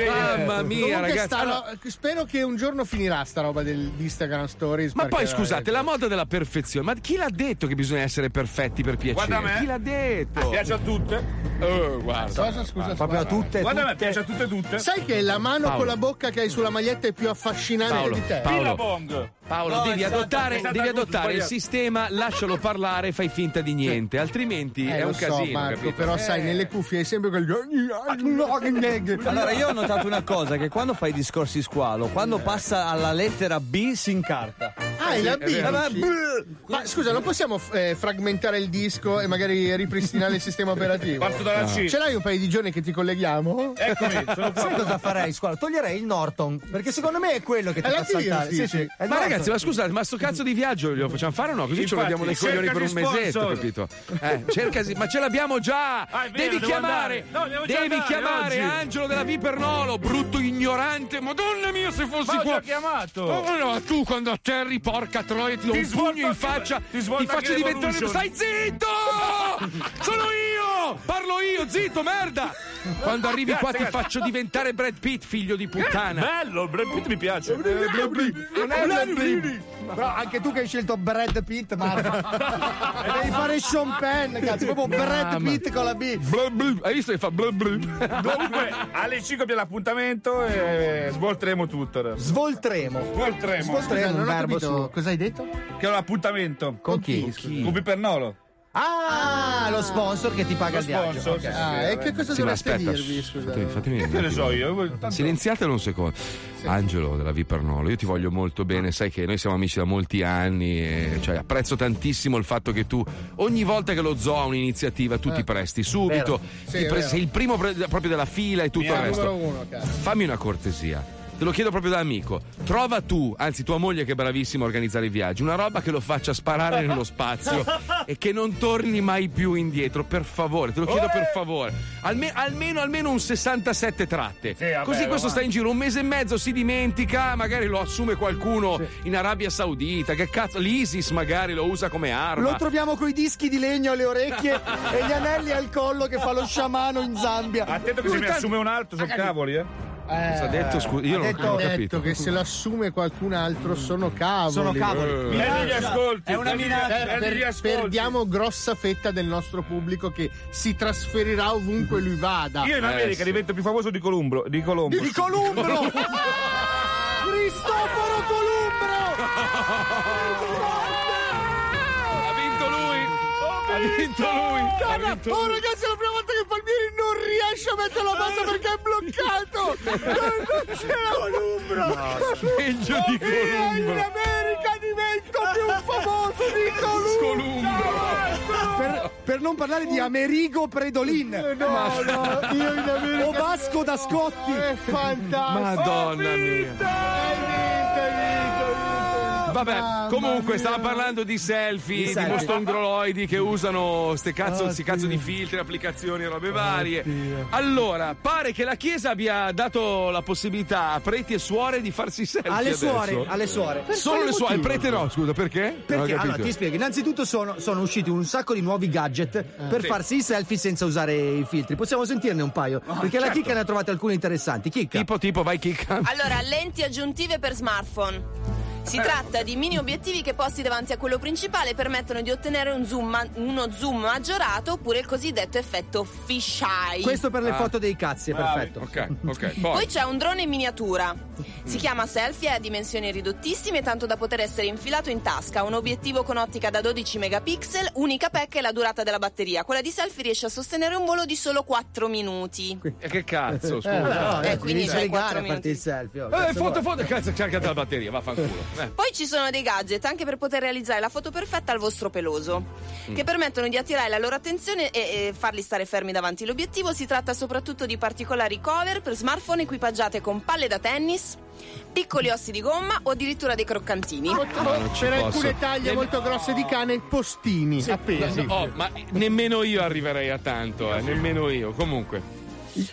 Mamma mia, Comunque ragazzi. sta allora- ro- spero che un giorno finirà sta roba del, di Instagram Stories. ma poi scusate, la moda della perfezione, ma chi l'ha detto che bisogna essere perfetti per piacere? Guarda me. Chi l'ha detto? Piace a tutte. Oh, guarda. Cosa, scusa, Proprio a tutte. Guarda me, tutte. piace a tutte tutte. Sai che la mano Paolo. con la bocca che hai sulla maglietta è più affascinante Paolo, di te? Paolo. Billabong. Paolo, No, devi adottare, devi adottare il sistema, lascialo parlare, fai finta di niente, altrimenti Eh, è lo un so, casino. Marco, capito? però sai, Eh. nelle cuffie hai sempre quel. Allora, io ho notato una cosa: che quando fai discorsi squalo, quando passa alla lettera B si incarta. Ah, è la B. Dici? Ma scusa, non possiamo eh, fragmentare il disco e magari ripristinare il sistema [laughs] operativo? Parto dalla C. Ce l'hai un paio di giorni che ti colleghiamo? Eccomi, sono qua. [laughs] Sai cosa farei, squadra? Toglierei il Norton. Perché secondo me è quello che ti È fa saltare. sì, Sì, sì. il Ma Norton. Ragazzi, ma scusate, ma sto cazzo di viaggio glielo facciamo fare o no? Così ce lo Infatti, diamo nei coglioni per un mesetto, capito? Eh, cercasi, ma ce l'abbiamo già! Ah, vero, devi chiamare! No, devi andare chiamare oggi. Angelo della Vipernolo, brutto ignorante! Madonna mia, se fossi Ma ho qua! già chiamato. Oh, no, tu quando atterri, porca troia, ti do Ti un pugno in faccia, ti ti, faccio diventare. Stai zitto! [laughs] Sono io! Parlo io, zitto, merda! Quando arrivi qua Grazie, ti grazie. faccio diventare Brad Pitt, figlio di puttana! Bello, Brad Pitt mi piace. Non è Brad Pitt. Però anche tu che hai scelto Brad Pitt, Marco. [laughs] Devi fare Sean Penn, cazzo. Proprio Brad Mamma. Pitt con la B. Blu, blu. Hai visto che fa blu, blu? Comunque, alle 5 abbiamo l'appuntamento e svolteremo tutto adesso. Svoltremo. Svolteremo. Svolteremo un non ho capito, cosa hai detto? Che ho l'appuntamento. Con chi? Con Pipernolo. Ah, lo sponsor che ti paga Lo il viaggio. sponsor, Ok. sì, Ah, sì, e che cosa Sì, dovreste aspetta, dirvi? shh, Scusa. fatemi, fatemi Che ne so io? Tanto- Silenziatelo un secondo. Angelo della Vipernolo, io ti voglio molto bene, sai che noi siamo amici da molti anni e cioè, apprezzo tantissimo il fatto che tu ogni volta che lo zoo ha un'iniziativa tu ti presti subito, Sì, pre- sei il primo pre- proprio della fila e tutto Mia il resto. uno. Fammi una cortesia. Te lo chiedo proprio da amico. Trova tu, anzi tua moglie che è bravissima a organizzare i viaggi, una roba che lo faccia sparare nello spazio [laughs] e che non torni mai più indietro, per favore, te lo chiedo per favore. Alme- almeno, almeno un 67 tratte. vabbè, Così questo sta in giro un mese e mezzo, si dimentica, magari lo assume qualcuno in Arabia Saudita, che cazzo, l'ISIS magari lo usa come arma. Lo troviamo coi dischi di legno alle orecchie [laughs] e gli anelli al collo che fa lo sciamano in Zambia. Attento che se ne assume un altro, sono cavoli, eh. Cosa ha detto? Scusa, io ha non, detto, non ho detto che se lo assume qualcun altro sono cavoli. Sono cavoli. Eh. Prendi gli ascolti. È una minaccia. prendi gli Per- ascolti. perdiamo grossa fetta del nostro pubblico che si trasferirà ovunque lui vada. Io in America divento più famoso di Columbro. Di Colombo. Di Columbro! [laughs] Cristoforo Columbro! [laughs] Ha vinto lui! Vinto Guarda, vinto oh lui. ragazzi, è la prima volta che Palmieri non riesce a mettere la base perché è bloccato! Non, [laughs] non c'è Columbro! Meglio di Io in Columbro! America divento più famoso di Columbro! Per, per non parlare di Amerigo Predolin. No, no, io in America O Vasco da Scotti. È fantastico! Madonna mia! Vabbè, comunque stava parlando di selfie, Di di, mostrongroloidi che usano ste cazzo, sti cazzo di filtri, applicazioni e robe varie. Allora, pare che la Chiesa abbia dato la possibilità a preti e suore di farsi selfie. Alle adesso. suore, alle suore. Per Solo le suore, il prete no, scusa, perché? Perché allora ti spiego, innanzitutto sono, sono usciti un sacco di nuovi gadget per Sì. farsi i selfie senza usare i filtri. Possiamo sentirne un paio? Perché la certo. chicca ne ha trovate alcune interessanti. Chicca. Tipo, tipo, vai chicca. Allora, lenti aggiuntive per smartphone. Si tratta di mini obiettivi che posti davanti a quello principale permettono di ottenere un zoom ma- uno zoom maggiorato oppure il cosiddetto effetto fisheye. Questo per le Ah. foto dei cazzi, è perfetto. Ok, ok. [laughs] Poi Poi. c'è un drone in miniatura. Si chiama selfie, ha dimensioni ridottissime, tanto da poter essere infilato in tasca. Un obiettivo con ottica da 12 megapixel, unica pecca è la durata della batteria. Quella di selfie riesce a sostenere un volo di solo 4 minuti. E che cazzo, Eh, scusa. no, Eh, eh, quindi sbrigare quattro a farti minuti. il selfie. oh, Eh, foto, foto, cazzo, carica la batteria, vaffanculo. [laughs] Eh. Poi ci sono dei gadget anche per poter realizzare la foto perfetta al vostro peloso, Mm. che permettono di attirare la loro attenzione e, e farli stare fermi davanti all'obiettivo. Si tratta soprattutto di particolari cover per smartphone equipaggiate con palle da tennis, piccoli ossi di gomma o addirittura dei croccantini. non ci per posso. alcune taglie Nem- molto grosse di cane, postini appesi. No, oh, ma nemmeno io arriverei a tanto, eh, nemmeno io. Comunque.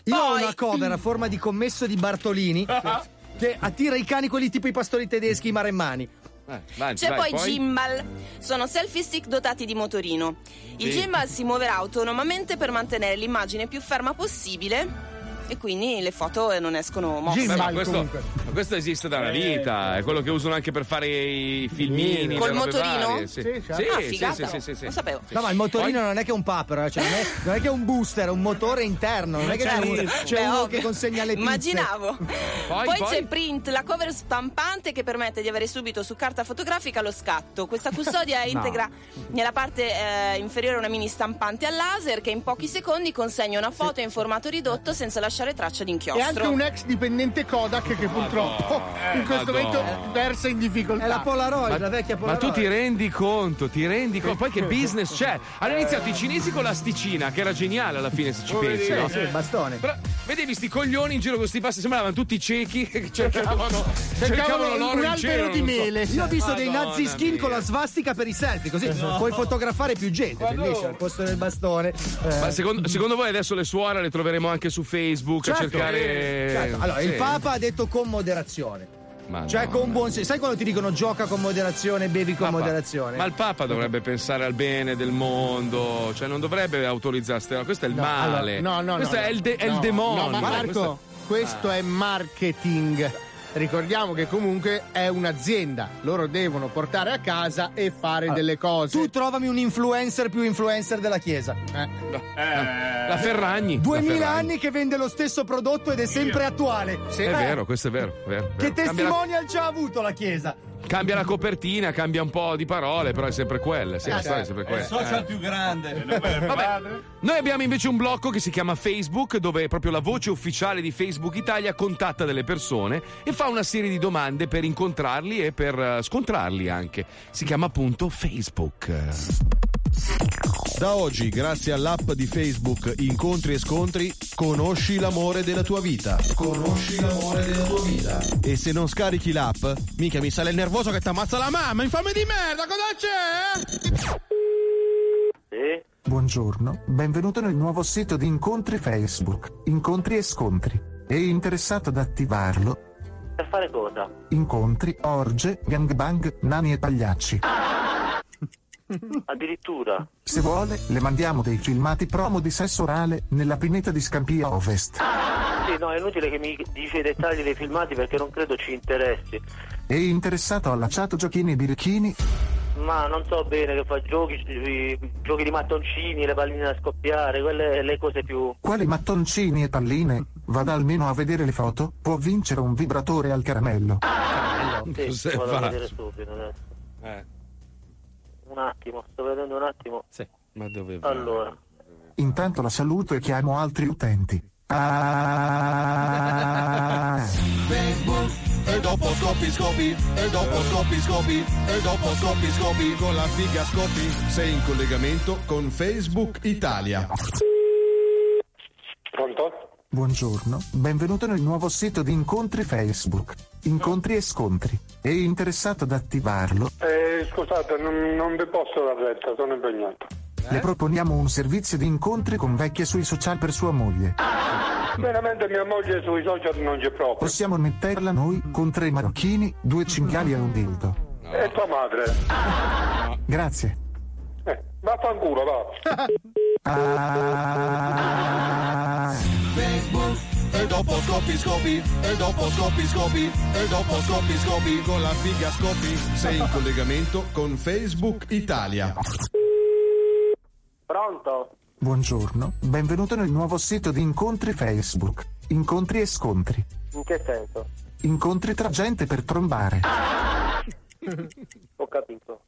Io ho una cover a forma di commesso di Bartolini [laughs] che attira i cani, quelli tipo i pastori tedeschi, i maremmani. Eh, vai, C'è vai, poi, gimbal, sono selfie stick dotati di motorino. Il Sì. gimbal si muoverà autonomamente per mantenere l'immagine più ferma possibile e quindi le foto non escono mosse. Beh, ma questo, ma questo esiste da una vita, è quello che usano anche per fare i filmini. Col motorino? varie, Sì, Sì, certo. sì, Ah, sì, sì, sì, sì. Lo sapevo. No, ma il motorino non è che è un papero, eh, cioè non, è, non è che è un booster, è un motore interno. Non è che c'è, un- c'è Beh, uno ovvio. che consegna le pizze. Immaginavo. Poi, Poi, poi? c'è Print, la cover stampante che permette di avere subito su carta fotografica lo scatto. Questa custodia [laughs] No. integra nella parte eh, inferiore una mini stampante a laser che in pochi secondi consegna una foto in formato ridotto senza lasciare traccia di E inchiostro. anche un ex dipendente Kodak che purtroppo in questo Madonna. momento versa in difficoltà. È la Polaroid, Ma, la vecchia ma Polaroid. tu ti rendi conto, ti rendi conto? Poi che business c'è? Hanno iniziato i cinesi con l'asticina, che era geniale alla fine se ci pensi, Sì, no? sì, il bastone. Però vedevi sti coglioni in giro con sti passi, sembravano tutti ciechi [laughs] che cercavano, cercavano l'oro un in albero cielo. di mele. Io ho visto dei Madonna nazi skin mia. con la svastica per i selfie, così puoi fotografare più gente. Bellissimo, al posto del bastone. Eh, Ma secondo, secondo voi adesso le suore le troveremo anche su Facebook certo, a cercare. certo. Allora, il Sì. Papa ha detto con moderazione. Ma Cioè, no. con buon senso. Sai quando ti dicono gioca con moderazione, bevi con Papa. moderazione? Ma il Papa dovrebbe pensare al bene del mondo, cioè non dovrebbe autorizzare. Questo è il No, male. allora, no, no, questo no, è, no. il, de- è il demonio. No, ma Marco, questo è marketing. Ricordiamo che comunque è un'azienda, loro devono portare a casa e fare delle cose. Tu trovami un influencer più influencer della Chiesa. La Ferragni. 2000 La Ferragni. anni che vende lo stesso prodotto ed è sempre attuale. È vero, questo è vero. vero, Che vero. Cambia la- testimonial ci ha avuto la Chiesa? Cambia la copertina, cambia un po' di parole, però è sempre quella. Sì, Eh, la storia è sempre È quella. il social Eh. più grande. Vabbè, noi abbiamo invece un blocco che si chiama Facebook, dove proprio la voce ufficiale di Facebook Italia contatta delle persone e fa una serie di domande per incontrarli e per eh, scontrarli anche. Si chiama appunto Facebook. Da oggi, grazie all'app di Facebook Incontri e Scontri, conosci l'amore della tua vita. Conosci l'amore della tua vita. E se non scarichi l'app, mica mi sale il nervoso che ti ammazza la mamma, infame di merda, cosa c'è? Buongiorno, benvenuto nel nuovo sito di incontri Facebook, Incontri e Scontri. È interessato ad attivarlo? Per fare cosa? Incontri, orge, gangbang, nani e pagliacci. [laughs] Addirittura. Se vuole, le mandiamo dei filmati promo di sesso orale nella pineta di Scampia Ovest. Sì, no, è inutile che mi dici i dettagli dei filmati perché non credo ci interessi. È interessato alla chat giochini e birichini? Ma non so bene che fa giochi, giochi di mattoncini, le palline da scoppiare, quelle le cose più. Quali mattoncini e palline? Vada almeno a vedere le foto, può vincere un vibratore al caramello. Sì, Cos'è vado a vedere subito adesso. Eh, Un attimo, sto vedendo un attimo. Sì. Ma dove va? Allora. Intanto la saluto e chiamo altri utenti. Ah. Facebook e dopo scoppi scoppi e dopo scoppi scoppi e dopo scoppi scoppi con la figa scoppi sei in collegamento con Facebook Italia. Pronto? Buongiorno, benvenuto nel nuovo sito di incontri Facebook, Incontri e Scontri. È interessato ad attivarlo? Eh, scusate, non, non vi posso dar retta, sono impegnato. Le proponiamo un servizio di incontri con vecchie sui social per sua moglie. Veramente mia moglie sui social non c'è proprio. Possiamo metterla noi con tre marocchini, due cinghiali e un dildo. E tua madre? Grazie. Eh, vaffanculo, va. Ah. Facebook e dopo scoppi scoppi e dopo scoppi scoppi e dopo scoppi scoppi con la figa scoppi sei in collegamento con Facebook Italia. Pronto? Buongiorno, benvenuto nel nuovo sito di incontri Facebook, Incontri e Scontri. In che senso? Incontri tra gente per trombare. Ho capito.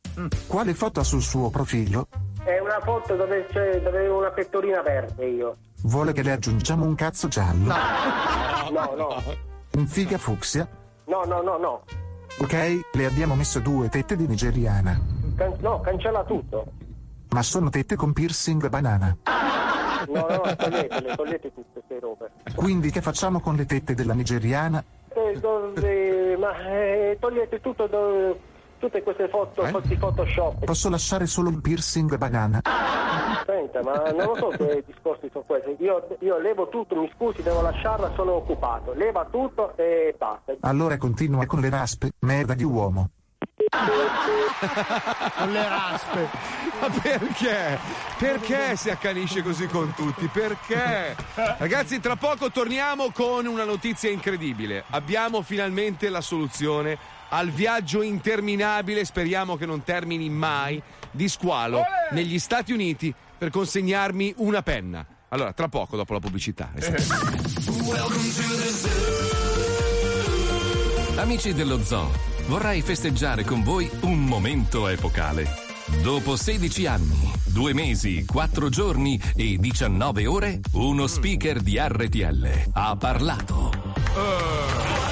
Quale foto ha sul suo profilo? È una foto dove c'è dove avevo una pettorina verde io. Vuole che le aggiungiamo un cazzo giallo? No, no. Un figa fucsia? No, no, no, no. Ok, le abbiamo messo due tette di nigeriana. Can- no, cancella tutto. Ma sono tette con piercing banana. No, no, toglietele, togliete tutte queste robe. Quindi che facciamo con le tette della nigeriana? Eh, dove- ma eh, togliete tutto do- tutte queste foto, questi Photoshop. Posso lasciare solo il piercing banana? Senta, ma non lo so che discorsi sono questi. Io, io levo tutto, mi scusi, devo lasciarla, sono occupato. Leva tutto e basta. Allora continua con le raspe, merda di uomo. Con le raspe. Ma perché? Perché si accanisce così con tutti? Perché? Ragazzi, tra poco torniamo con una notizia incredibile. Abbiamo finalmente la soluzione al viaggio interminabile, speriamo che non termini mai, di squalo negli Stati Uniti per consegnarmi una penna. Allora, tra poco, dopo la pubblicità. Amici dello zoo, vorrei festeggiare con voi un momento epocale. Dopo 16 anni, 2 mesi, 4 giorni e 19 ore, uno speaker di RTL ha parlato.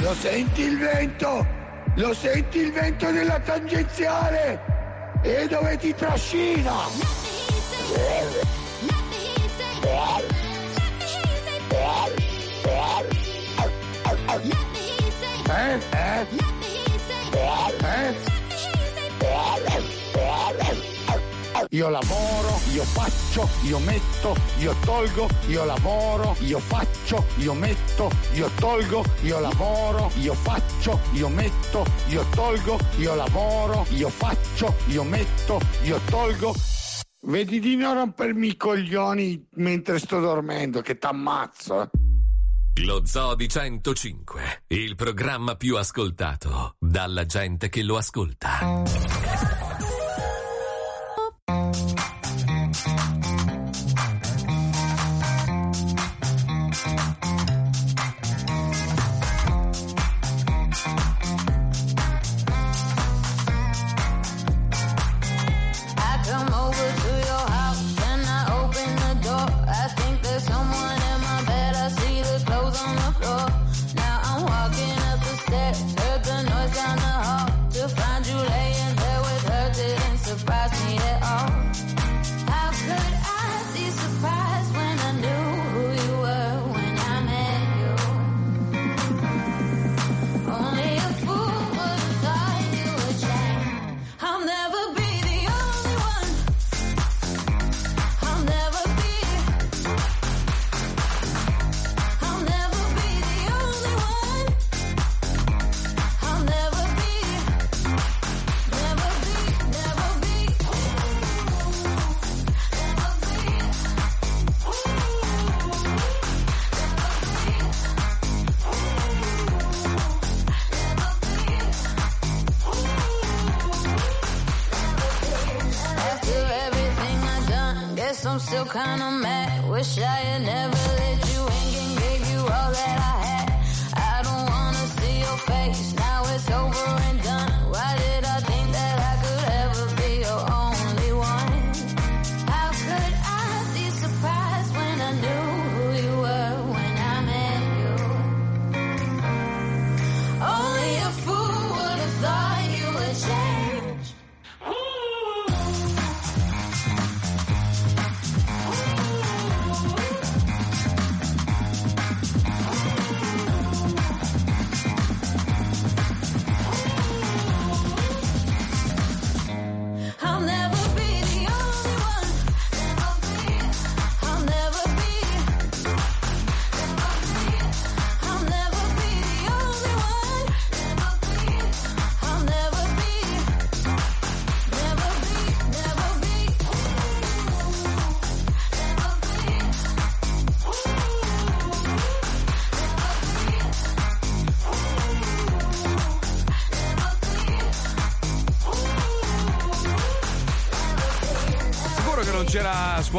Lo senti il vento? Lo senti il vento della tangenziale? E dove ti trascina? Eh? Eh? Io lavoro, io faccio, io metto, io tolgo, io lavoro, io faccio, io metto, io tolgo, io lavoro, io faccio, io metto, io tolgo, io lavoro, io faccio, io metto, io tolgo. Vedi di non rompermi i coglioni mentre sto dormendo, che t'ammazzo. Lo Zoo di 105, il programma più ascoltato dalla gente che lo ascolta. I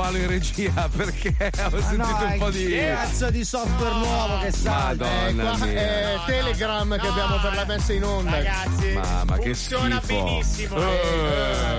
squalo in regia [laughs] perché ho sentito no, un po' di. cazzo di software nuovo che salta. Madonna Eh, qua mia. è Telegram che abbiamo per la messa in onda. Ragazzi, Mamma che funziona schifo. benissimo. Eh.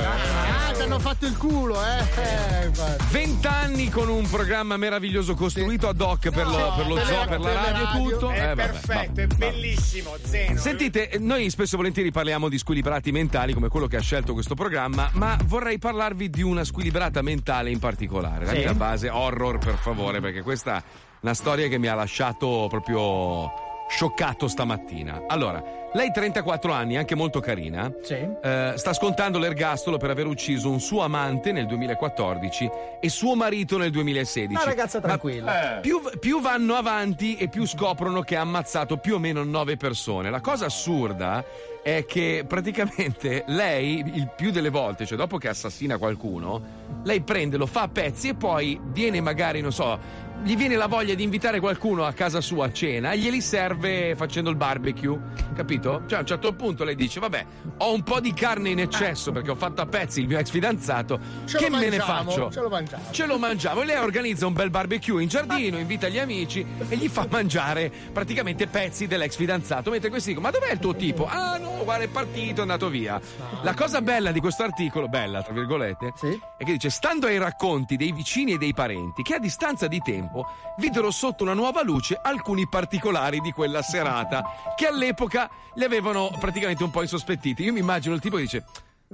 Hanno fatto il culo, eh? eh. Vent'anni con un programma meraviglioso costruito ad hoc per, lo, per lo per zoo, per la radio, radio. tutto. È Eh, perfetto, vabbè, è bellissimo. Zeno. Sentite, noi spesso e volentieri parliamo di squilibrati mentali come quello che ha scelto questo programma, ma vorrei parlarvi di una squilibrata mentale in particolare. La Sì. mia base horror, per favore, perché questa è una storia che mi ha lasciato proprio scioccato stamattina. Allora, lei 34 anni, anche molto carina, eh, sta scontando l'ergastolo per aver ucciso un suo amante nel 2014 e suo marito nel 2016. Una ragazza Ma- tranquilla. più, più vanno avanti e più scoprono che ha ammazzato più o meno nove persone. La cosa assurda è che praticamente lei, il più delle volte, cioè dopo che assassina qualcuno, lei prende, lo fa a pezzi e poi viene magari, non so, gli viene la voglia di invitare qualcuno a casa sua a cena e glieli serve facendo il barbecue, capito? Cioè a un certo punto lei dice, vabbè, ho un po' di carne in eccesso perché ho fatto a pezzi il mio ex fidanzato, Ce che me ne faccio? Ce lo mangiamo. Ce lo mangiamo e lei organizza un bel barbecue in giardino, invita gli amici e gli fa mangiare praticamente pezzi dell'ex fidanzato. Mentre questi dicono: Ma dov'è il tuo tipo? Ah no, guarda, è partito, è andato via. La cosa bella di questo articolo, bella tra virgolette, è che dice: Stando ai racconti dei vicini e dei parenti, che a distanza di tempo videro sotto una nuova luce alcuni particolari di quella serata, che all'epoca li avevano praticamente un po' insospettiti. Io mi immagino il tipo che dice.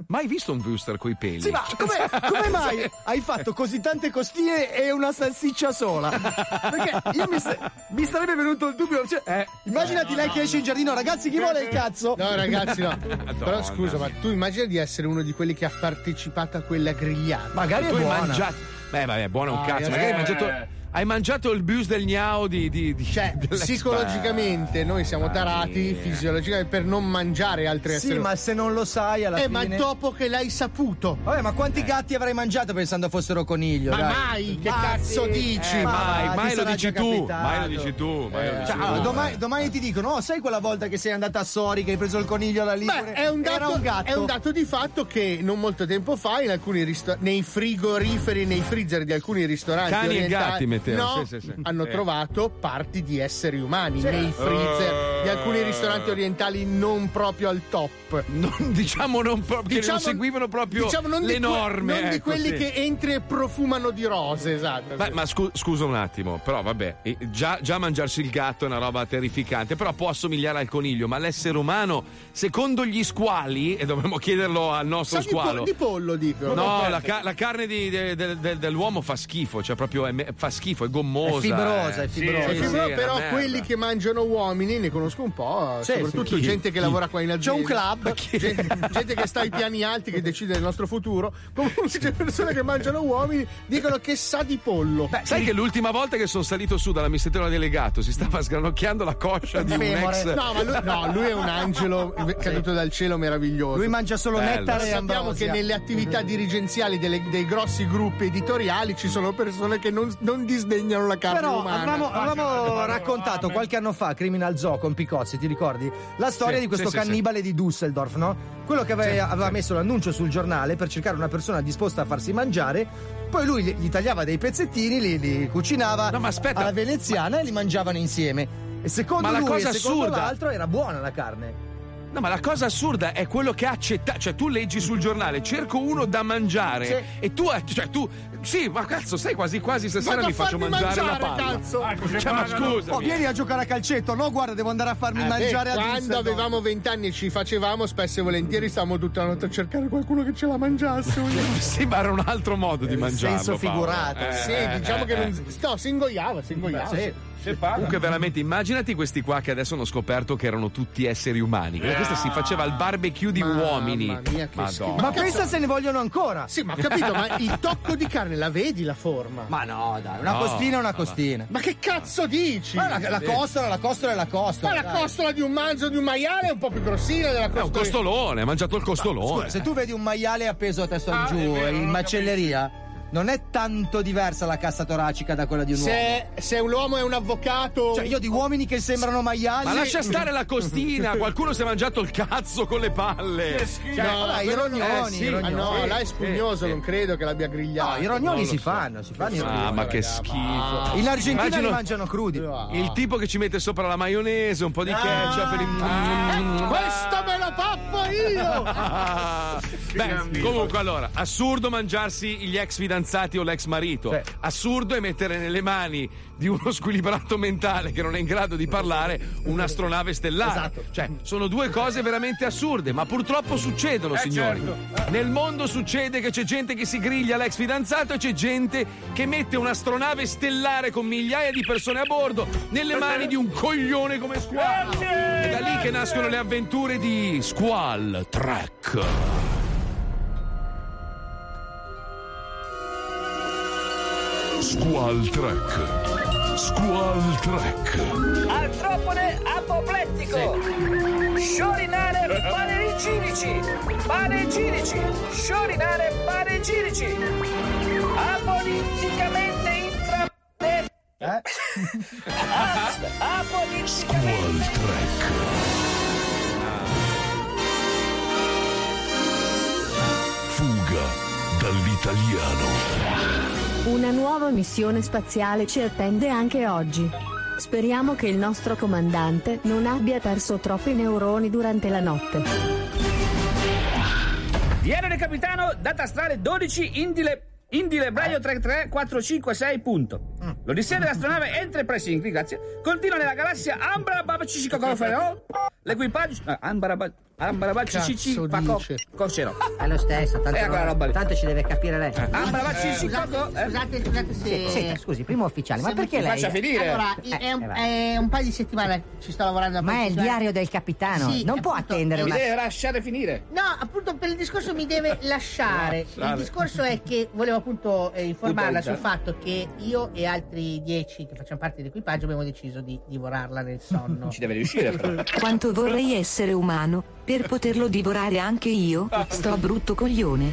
Mai visto un Wooster coi peli? Sì, ma come, [laughs] come mai hai fatto così tante costine e una salsiccia sola? Perché io mi, sa- mi sarebbe venuto il dubbio. Cioè, immaginati lei che esce in giardino, ragazzi, chi vuole il cazzo? No, ragazzi, no. [laughs] Madonna Però scusa, ma tu immagina di essere uno di quelli che ha partecipato a quella grigliata. Magari tu hai mangiato. Beh, vabbè, buono un Ah, cazzo. io- Magari hai eh. mangiato. Hai mangiato il bus del gnao di. di, di Cioè, [laughs] psicologicamente noi siamo tarati, fisiologicamente, per non mangiare altri Sì, esseri ma se non lo sai alla Eh, fine. ma dopo che l'hai saputo. Vabbè, ma quanti gatti avrai mangiato pensando fossero coniglio? Ma dai? mai, che Ma cazzo sì. dici? Eh, mai, ma mai lo dici tu, mai lo dici tu, mai lo Eh, dici cioè, tu. allora, domani, domani ti dicono: oh, sai quella volta che sei andata a Sori, che hai preso il coniglio alla Ligure? Beh, è un, Era dato, un gatto. è un dato di fatto che non molto tempo fa in alcuni risto- nei frigoriferi, nei freezer di alcuni ristoranti Cani e orientali gatti no, sì, sì, sì. hanno Sì. trovato parti di esseri umani nei freezer di alcuni Eh. ristoranti orientali non proprio al top. Non- [laughs] diciamo non proprio, che non seguivano proprio diciamo non di le que- norme. non di ecco, quelli sì. che entri e profumano di rose, esatto. Beh, ma scu- scusa un attimo, però vabbè, eh, già, già mangiarsi il gatto è una roba terrificante, però può assomigliare al coniglio, ma l'essere umano, secondo gli squali, e dovremmo chiederlo al nostro Sa di, po- squalo. di pollo, dico. No, la, ca- la carne di- de- de- de- dell'uomo fa schifo, cioè proprio è me- fa schifo, è gommosa. È fibrosa, eh. è fibrosa. Sì, sì, fibro- è una però merda. quelli che mangiano uomini ne conosco un po', Sì, soprattutto sì. Chi? gente che Chi? lavora qua in azienda. C'è un club. Gente, gente che sta ai piani alti che decide del nostro futuro. Comunque c'è persone che mangiano uomini dicono che sa di pollo. Sai che l'ultima volta che sono salito su dalla missetera delegato si stava sgranocchiando la coscia di un ex. No, ma lui, no, lui è un angelo caduto dal cielo meraviglioso. Lui mangia solo Bello. nettare e Sappiamo ambrosia. che nelle attività dirigenziali delle- dei grossi gruppi editoriali ci sono persone che non, non disdegnano la carne Però umana. avevamo, avevamo raccontato qualche anno fa, Criminal Zoo con Picozzi, ti ricordi? La storia Sì, di questo sì, sì, cannibale di Düsseldorf, no? Quello che aveva, aveva messo l'annuncio sul giornale per cercare una persona disposta a farsi mangiare. Poi lui gli, gli tagliava dei pezzettini, li, li cucinava No, ma aspetta. alla veneziana e li mangiavano insieme. E secondo Ma la lui cosa e secondo assurda- l'altro era buona la carne. No, ma la cosa assurda è quello che ha accettato. Cioè, tu leggi sul giornale, cerco uno da mangiare. Sì. E tu, cioè, tu. Sì, ma cazzo, sai quasi quasi stasera mi faccio mangiare, mangiare, la palla. cazzo. Cioè, ma scusa. Oh, vieni a giocare a calcetto. No, guarda, devo andare a farmi Eh, mangiare beh, a quando avevamo vent'anni e ci facevamo spesso e volentieri stavamo tutta la notte a cercare qualcuno che ce la mangiasse [laughs] Sì, ma era un altro modo di mangiarlo. senso Paolo. figurato. Eh, sì eh, diciamo eh, che eh. non no si ingoiava si ingoiava Sì. Comunque, veramente, immaginati questi qua che adesso hanno scoperto che erano tutti esseri umani. Che Questa si faceva il barbecue di Mamma uomini. mia, che Madonna. schifo. Ma Cazzo. pensa se ne vogliono ancora. sì ma ho capito ma il tocco di carne la vedi la forma ma, Ma no, dai, una No, costina è una no, costina. che cazzo dici Ma la, la costola, la costola è la costola. ma la dai. costola di un manzo di un maiale è un po' più grossina della È un costola costolone, ha mangiato il costolone. Scusa, se tu vedi un maiale appeso a testa Ah, giù vero, in macelleria, non è tanto diversa la cassa toracica da quella di un uomo. se, se l'uomo è un avvocato Cioè, io di uomini che sembrano maiali. Ma lascia stare la costina, [laughs] qualcuno si è mangiato il cazzo con le palle. Cioè, vabbè, i quello no. rognoni, Eh, sì, i Ah rognoni. no, Sì, là è spugnoso, sì, non credo che l'abbia grigliato. No, i rognoni si so. fanno, si fanno i rognoni. Ah, ma che schifo. In Argentina Immagino li mangiano crudi. Il tipo che ci mette sopra la maionese, un po' di ketchup per il... Questo me lo pappo io! Ah. [laughs] Beh, comunque allora, assurdo mangiarsi gli ex fidanzati o l'ex marito. Sì. Assurdo è mettere nelle mani di uno squilibrato mentale che non è in grado di parlare un'astronave stellare. Esatto. Cioè, sono due cose veramente assurde, ma purtroppo succedono, signori. Nel mondo succede che c'è gente che si griglia l'ex fidanzato e c'è gente che mette un'astronave stellare con migliaia di persone a bordo nelle mani di un coglione come Squall. È da lì che nascono le avventure di Squall Trek. Squall Trek. Squall Trek. Artropode apoplettico. Sciorinare panegirici. Panegirici. Sciorinare panegirici. Apoliticamente intra... Eh? [laughs] Apoliticamente... Squall Trek. Fuga dall'italiano. Una nuova missione spaziale ci attende anche oggi. Speriamo che il nostro comandante non abbia perso troppi neuroni durante la notte. Ieri del capitano, data astrale 12, Indile... Indile Braio 33456 punto. L'odissea dell'astronave Enterprise Inc, grazie, continua nella galassia Ambra Babacicicocofero. L'equipaggio... ah, Ambra Ba- Ambrava cicci Cazzo fa co- dice? cocero. È lo stesso, tanto, Eh, roba lì. tanto ci deve capire lei. Ambrava cicci Scusate, coco. eh? scusate, scusate se... Sì, scusi, primo ufficiale, ma perché mi lei... faccia finire. Allora, Eh, è, un, eh, è un paio di settimane ci sto lavorando a Ma è il diario del capitano, Sì, non può appunto. attendere Mi una... deve lasciare finire. No, appunto per il discorso mi deve [laughs] lasciare. No, il discorso è che volevo appunto eh, informarla sul fatto che io e altri dieci che facciamo parte dell'equipaggio abbiamo deciso di divorarla nel sonno. Ci deve riuscire però. Quanto vorrei essere umano per poterlo divorare anche io? Sto brutto coglione.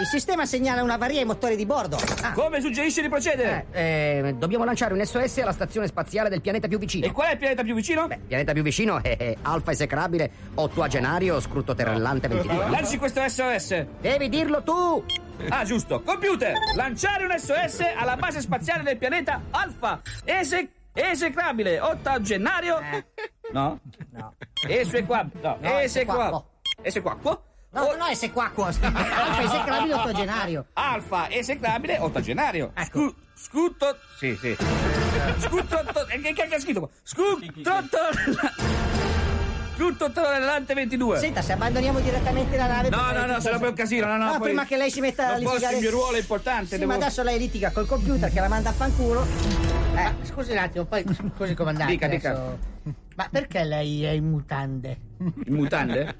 Il sistema segnala un'avaria ai motori di bordo. Ah, Come suggerisce di procedere? eh, dobbiamo lanciare un SOS alla stazione spaziale del pianeta più vicino. E qual è il pianeta più vicino? Beh, il pianeta più vicino è, è Alfa esecrabile, ottuagenario, scrutto terrellante 22. [laughs] Lanci questo SOS. Devi dirlo tu! Ah, giusto. Computer, lanciare un SOS alla base spaziale del pianeta Alfa. Ese- esecrabile, ottagenario. No? No. Esequab. No, No, esequab. Esequacquo. No, no, è sequacquo. Alfa esecrabile ottogenario. Alfa esecrabile ottagenario. Ecco. Scu- scutto. Sì, sì. Scutto. eh, Che che ha scritto? Scutto. Scutto tollerante 22. Senta, se abbandoniamo direttamente la nave... No, no, no, tutto- sarebbe un casino. No, no, No, poi- prima che lei si metta a litigare... il mio ruolo è importante. Sì, devo- ma adesso lei litiga col computer che la manda a fanculo. Eh, scusi un attimo, poi scusi comandante. Dica, dica. adesso- Ma perché lei è in mutande? In mutande?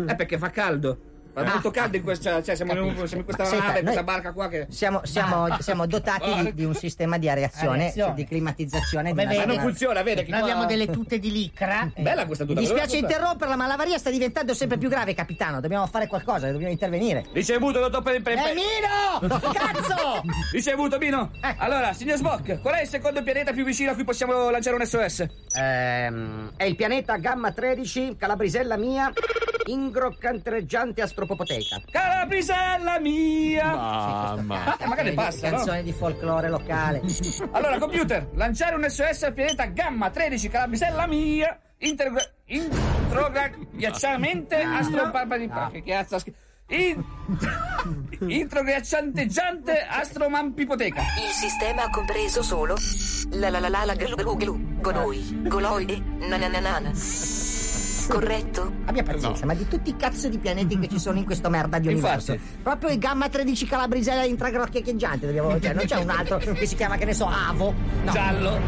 Mm. Eh, perché fa caldo. Fa molto caldo in questa. Cioè, siamo, in, siamo in questa Senta, nave, in questa barca qua che. Siamo, siamo- siamo dotati di, di un sistema di areazione, Areazione. di climatizzazione. Come di Ma non funziona, vede che Noi qua- abbiamo delle tute di licra. [laughs] Bella questa tuta. Mi dispiace interromperla, ma l'avaria sta diventando sempre più grave, capitano. Dobbiamo fare qualcosa, dobbiamo intervenire. Ricevuto, dottor per per- Eh, Mino! [laughs] Cazzo! Ricevuto, Mino. Eh. Allora, signor Spock, qual è il secondo pianeta più vicino a cui possiamo lanciare un SOS? Ehm, è il pianeta Gamma 13, Calabrisella mia, ingroccantreggiante astropopoteca. Calabrisella mia! Mamma. Eh, magari passa, no? Canzone di folklore locale. [laughs] Allora, computer, lanciare un SOS al pianeta Gamma 13 Calabrisella mia. Intergra... Introghiacciamente astropapadipa. Che cazzo ha scritto? In... [laughs] Introghiaccianteggiante astromampipoteca. Il sistema ha compreso solo la la la la la glu glu glu gonoi goloide nananana. Corretto? Abbia pazienza, ma di tutti i cazzo di pianeti che ci sono in questo merda di universo, proprio il Gamma 13 Calabrisella intragrocchieggiante dobbiamo. Cioè, non c'è un altro che si chiama, che ne so, Avo. No. Giallo.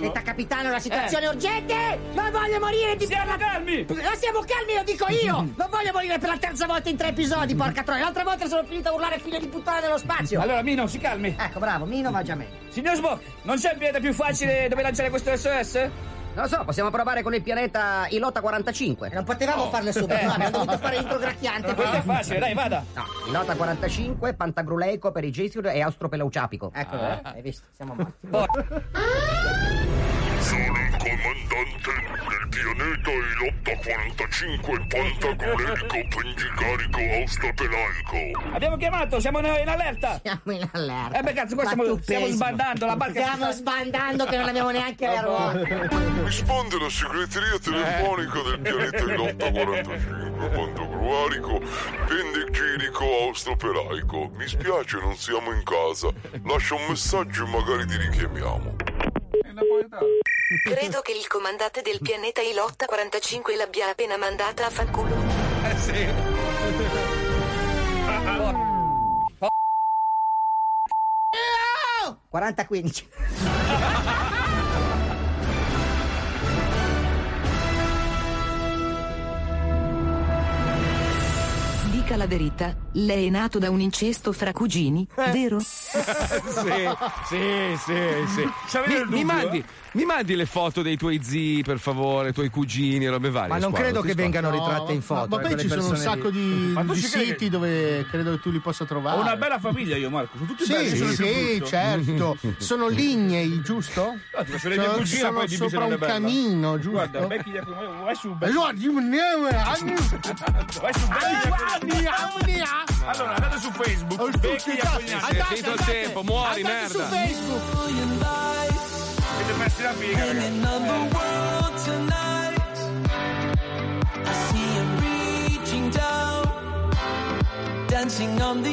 Senta, capitano, la situazione è urgente! Non voglio morire di Siamo calmi! Ma siamo calmi, lo dico io! [laughs] Non voglio morire per la terza volta in tre episodi, porca troia! L'altra volta sono finito a urlare figlio di puttana nello spazio! Allora, Mino, si calmi. Ecco, bravo, Mino va già meglio. Signor Spock, non c'è il pianeta più facile dove lanciare questo SOS? Non lo so, possiamo provare con il pianeta Ilota 45. Non potevamo farlo subito, Eh. no, abbiamo dovuto fare [laughs] introgracchiante. Questo è facile, dai, vada. No, Ilota 45, Pantagruleico, Perigesiur e Austropeleuciapico. Ecco, Ah. hai visto, siamo [laughs] morti. Sono il comandante del pianeta Ilotta 45 Pantagruelico Pengicarico Austropelaico. Abbiamo chiamato, siamo in in allerta. Siamo in allerta. Eh beh, cazzo, qua stiamo, stiamo sbandando la barca. Stiamo sbandando che non abbiamo neanche le ruote. Risponde la segreteria telefonica del pianeta Ilotta 45 Pantagruelico Pengicarico Austropelaico. Mi spiace, non siamo in casa. Lascia un messaggio e magari ti richiamiamo. Credo che il comandante del pianeta Ilotta 45 l'abbia appena mandata a fanculo. Eh sì. [laughs] 40-15. [laughs] Dica la verità, lei è nato da un incesto fra cugini, vero? [laughs] sì, sì, sì, sì. Mi, mi dubbio, mandi, mi mandi le foto dei tuoi zii, per favore, tuoi cugini, robe varie. Ma non Squalo, credo che squalo. vengano No, ritratte in foto. Ma, eh, poi ci sono un sacco di, di siti dove credo che tu li possa trovare. Ho una bella famiglia io, Marco. Sono tutti Sì, belli. sono sì, sì, certo. Sono lignei, giusto? Ah, ti faccio le mie Sono- cugine, sono poi dimmi sopra un camino, giusto? Guarda, becchi gli acqui- vai su, Eh, becchi. mi- Vai su, becchi gli acqui- Allora, andate su Facebook, Oh, becchi. Andate, finito il andate. tempo, muori, Andate su merda. Facebook. Siete messi la figa, ragazzi. Dancing on the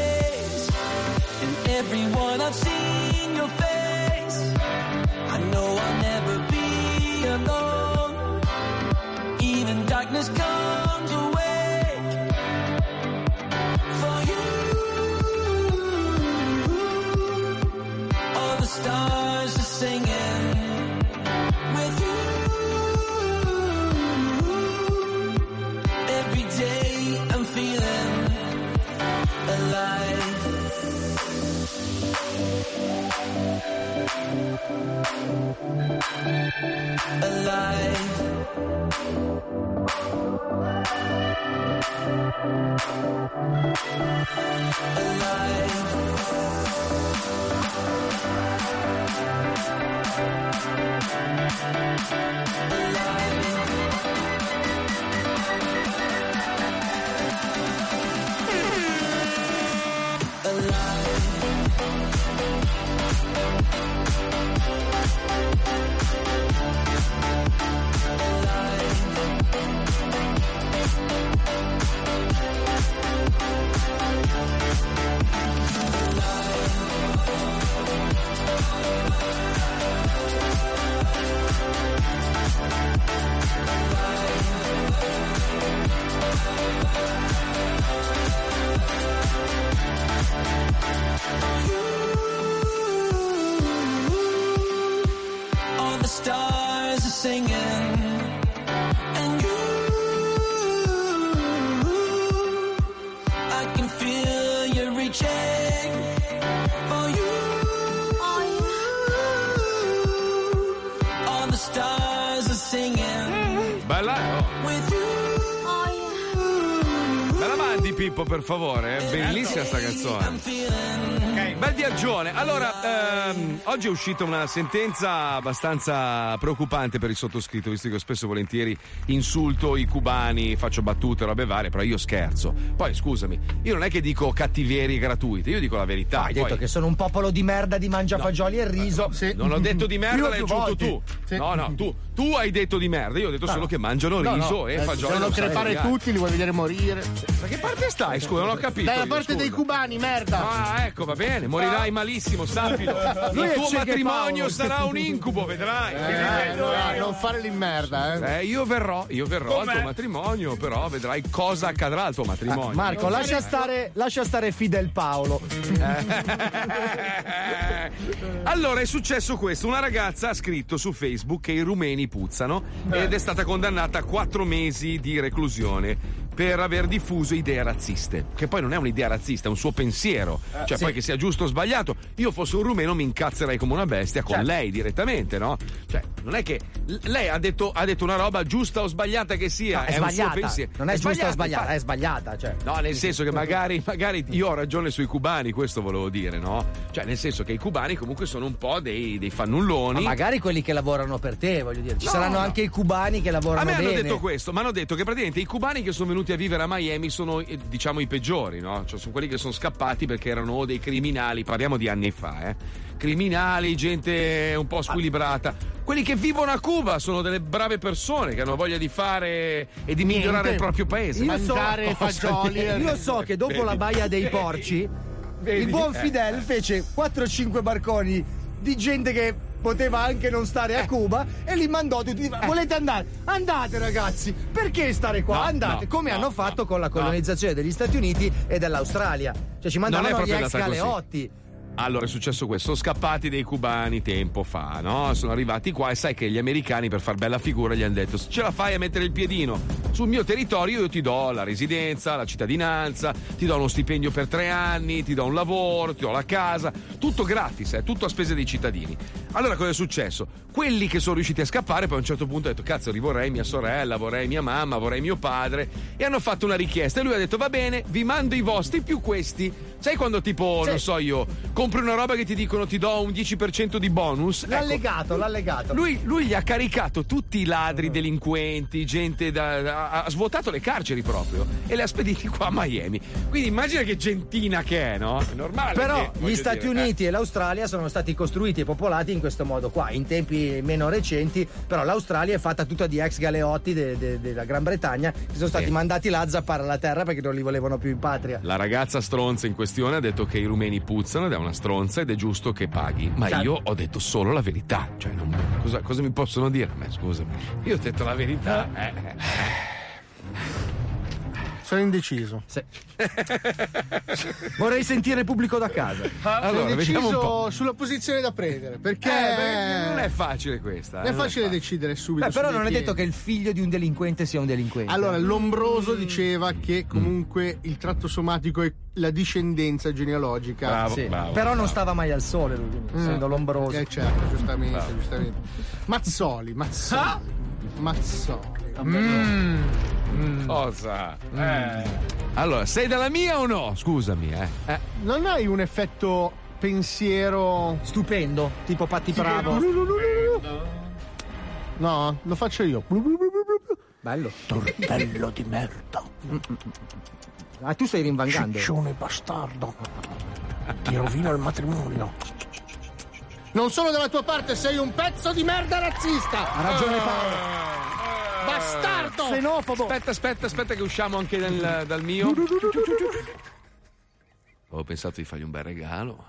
everyone I've seen your face per favore? È bellissima sta canzone. Ok, bel viaggione. Allora, ehm, oggi è uscita una sentenza abbastanza preoccupante per il sottoscritto, visto che io spesso e volentieri insulto i cubani, faccio battute, robe varie, però io scherzo. Poi scusami, io non è che dico cattiverie gratuite, io dico la verità. Hai Poi- detto che sono un popolo di merda di mangiafagioli e riso. Non ho detto di merda, l'hai aggiunto tu. No, no, tu, tu hai detto di merda, io ho detto No, solo no. che mangiano No, riso no, e eh, fagioli. Non sai crepare tagliare. tutti, li vuoi vedere morire. Da che parte stai? Scusa, non ho capito. Dalla io, parte dei scusa. cubani, merda. Ah, ecco, va bene, morirai malissimo, sappilo. Lui Il tuo matrimonio Paolo. sarà un incubo, vedrai. Eh, no, non fare l'immerda, eh. Eh, io verrò, io verrò al Com'è? tuo matrimonio, però vedrai cosa accadrà al tuo matrimonio. Marco, lascia stare, lascia stare Fidel Paolo. [laughs] Allora è successo questo: una ragazza ha scritto su Facebook che i rumeni puzzano ed è stata condannata a quattro mesi di reclusione per aver diffuso idee razziste. Che poi non è un'idea razzista, è un suo pensiero. Eh, cioè, sì. poi che sia giusto o sbagliato, io fossi un rumeno mi incazzerei come una bestia con Certo. lei direttamente, no? Cioè, non è che lei ha detto, ha detto una roba giusta o sbagliata che sia, No, è, suo sbagliata. Non è, giusta o sbagliata, infatti. è sbagliata. Cioè. No, nel senso che magari, magari io ho ragione sui cubani, questo volevo dire, no? Cioè, nel senso che i cubani comunque sono un po' dei, dei fannulloni. Ma magari quelli che lavorano per te, voglio dire. Ci No, saranno no. anche i cubani che lavorano A me hanno bene. detto questo, mi hanno detto che praticamente i cubani che sono venuti a vivere a Miami sono, eh, diciamo, i peggiori, no? Cioè, sono quelli che sono scappati perché erano o dei criminali, parliamo di anni fa, eh. Criminali, gente un po' squilibrata. Quelli che vivono a Cuba sono delle brave persone che hanno voglia di fare e di migliorare il proprio paese. Io so, Cosa dire? io so che dopo Vedi? la baia dei porci, Vedi? il buon Eh. Fidel fece 4-5 barconi di gente che poteva anche non stare Eh. a Cuba e li mandò tutti. Volete andare? Andate ragazzi! Perché stare qua? No, Andate! no, come no, hanno fatto con la colonizzazione degli Stati Uniti e dell'Australia. Cioè ci mandavano gli ex andata così. Allora è successo questo, sono scappati dei cubani tempo fa, no? Sono arrivati qua e sai che gli americani per far bella figura gli hanno detto se ce la fai a mettere il piedino sul mio territorio io ti do la residenza, la cittadinanza, ti do uno stipendio per tre anni, ti do un lavoro, ti do la casa, tutto gratis, eh, tutto a spese dei cittadini. Allora cosa è successo? Quelli che sono riusciti a scappare poi a un certo punto hanno detto cazzo rivorrei mia sorella, vorrei mia mamma, vorrei mio padre e hanno fatto una richiesta e lui ha detto va bene, vi mando i vostri più questi Sai quando tipo, non so io, compri una roba che ti dicono ti do un 10% di bonus? Ecco, L'allegato, l'allegato. lui, lui gli ha caricato tutti i ladri, delinquenti, gente da, da- ha svuotato le carceri proprio e le ha spediti qua a Miami. Quindi immagina che gentina che è, no? È normale. Però che- gli Stati dire, Uniti e l'Australia sono stati costruiti e popolati in questo modo qua, in tempi meno recenti, però l'Australia è fatta tutta di ex galeotti de- de- della Gran Bretagna che sono stati Sì. mandati là a zappare la terra perché non li volevano più in patria. La ragazza stronza in questione ha detto che i rumeni puzzano ed è una stronza ed è giusto che paghi. Ma Certo. io ho detto solo la verità. Cioè, non- cosa, cosa mi possono dire a me? Scusami. Io ho detto la verità. eh. Sono indeciso. Vorrei sentire il pubblico da casa. Allora, Sono vediamo un po'. indeciso sulla posizione da prendere. Perché Eh, beh, non è facile questa. Non è facile decidere subito. Beh, però non è detto che il figlio di un delinquente sia un delinquente. Allora, l'ombroso diceva che comunque il tratto somatico e la discendenza genealogica. Sì, però non stava mai al sole lui, quindi, essendo lombroso. Eh certo, giustamente, Bravo. giustamente. Mazzoli, Mazzoli. Ah! Mazzoli. Mm. Mm. Cosa? Eh. Allora, sei dalla mia o no? Scusami, eh. eh. Non hai un effetto pensiero stupendo, tipo Patti Bravo? No, lo faccio io. Bello. Tortello di merda. Ah, tu stai rinvangando. Ciccione bastardo. Ti rovino il matrimonio. Non sono dalla tua parte, sei un pezzo di merda razzista. Ha ragione Paolo. Bastardo! Xenofobo. Aspetta, aspetta, aspetta che usciamo anche dal, dal mio. Ho pensato di fargli un bel regalo.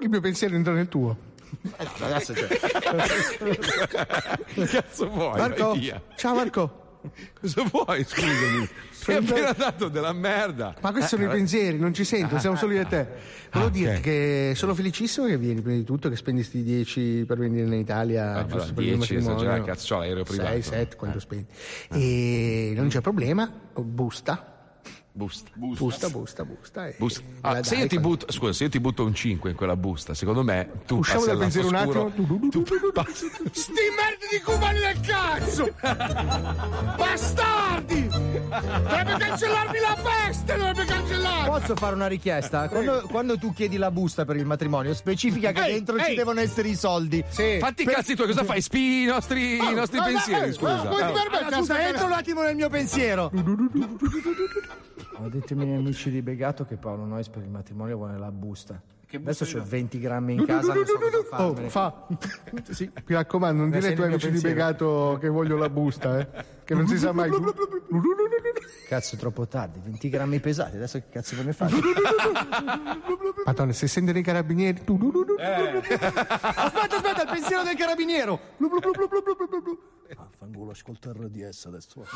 Il mio pensiero entra nel tuo. Adesso c'è. [laughs] Che cazzo vuoi? Marco, ciao Marco. [laughs] Cosa vuoi? Scusami. Mi hai appena dato della merda. Ma questi sono i Eh, pensieri, non ci sento, siamo solo io e te. Volevo Ah, dirti ok. che sono felicissimo che vieni prima di tutto, che spendi sti 10 per venire in Italia. Ah, giusto vabbè, per il 10 matrimonio. esagera, cazzo, l'aereo privato. 6, 7, quanto spendi. E non c'è problema, busta. Busta. Busta, busta, busta. e- Busta. e Ah, se io butto, scusa, se io ti butto un 5 in quella busta, secondo me tu Usciamo passi dal pensiero un attimo. scuro, [laughs] Sti merdi di cubani del cazzo! Bastardi! Dovrebbe cancellarmi la peste! Dovrebbe cancellarmi! Posso fare una richiesta? Quando, quando tu chiedi la busta per il matrimonio, specifica che Ehi, dentro ci ehi. devono essere i soldi. Sì. Fatti i Per- cazzi tuoi, cosa fai? Spii i nostri, i nostri ma- pensieri, ma- scusa. Ah. permettere- Allora, scusa, entra un attimo nel mio pensiero. Ho detto ai miei amici di Begato che Paolo Nois per il matrimonio vuole la busta. Adesso ho 20 grammi in casa, non so cosa Oh, fa. Sì, mi raccomando, non Eh, dire ai tuoi amici di pensiero. Begato che voglio la busta, eh. Che non si sa mai. [laughs] Cazzo, è troppo tardi, 20 grammi pesati, adesso che cazzo ve ne fate? Madonna, se sentono i carabinieri. aspetta, aspetta, il pensiero del carabiniero! Ah, fanculo, ascolta il RDS adesso. [laughs]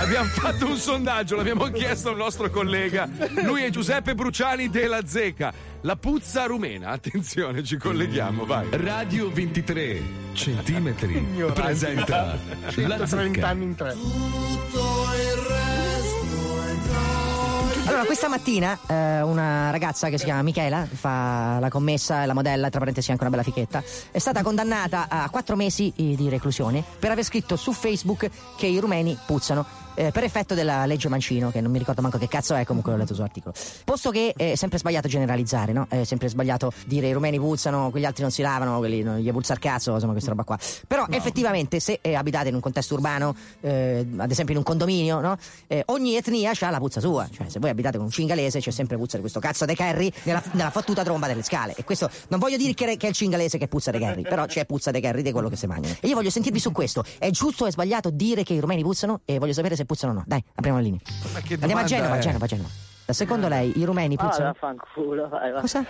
Abbiamo fatto un sondaggio, l'abbiamo chiesto al nostro collega. Lui è Giuseppe Bruciani della Zeca. La puzza rumena, attenzione, ci colleghiamo, vai. Radio 23 centimetri presenta la 130 zecca. anni in tre. Allora, questa mattina eh, una ragazza che si chiama Michela, fa la commessa e la modella, tra parentesi anche una bella fichetta, è stata condannata a quattro mesi eh, di reclusione per aver scritto su Facebook che i rumeni puzzano. Eh, per effetto della legge Mancino, che non mi ricordo manco che cazzo è, comunque l'ho letto sull'articolo. Posto che è sempre sbagliato generalizzare, no? È sempre sbagliato dire i rumeni puzzano, quegli altri non si lavano, quelli non gli puzza il cazzo, insomma, questa roba qua. Però effettivamente, se eh, abitate in un contesto urbano, eh, ad esempio in un condominio, no? Eh, ogni etnia ha la puzza sua. Cioè, se voi abitate con un cingalese, c'è sempre puzza di questo cazzo de Kerry nella, nella fottuta tromba delle scale. E questo non voglio dire che, che è il cingalese che puzza de Kerry, però c'è puzza de Kerry di quello che si mangiano. E io voglio sentirvi su questo. È giusto o è sbagliato dire che i rumeni puzzano? E voglio sapere se puzzano o no. Dai, apriamo la linea. che Andiamo a Genova, è? Genova, Genova. Secondo lei i rumeni Ah, puzzano? vaffanculo, vai, va. Cosa?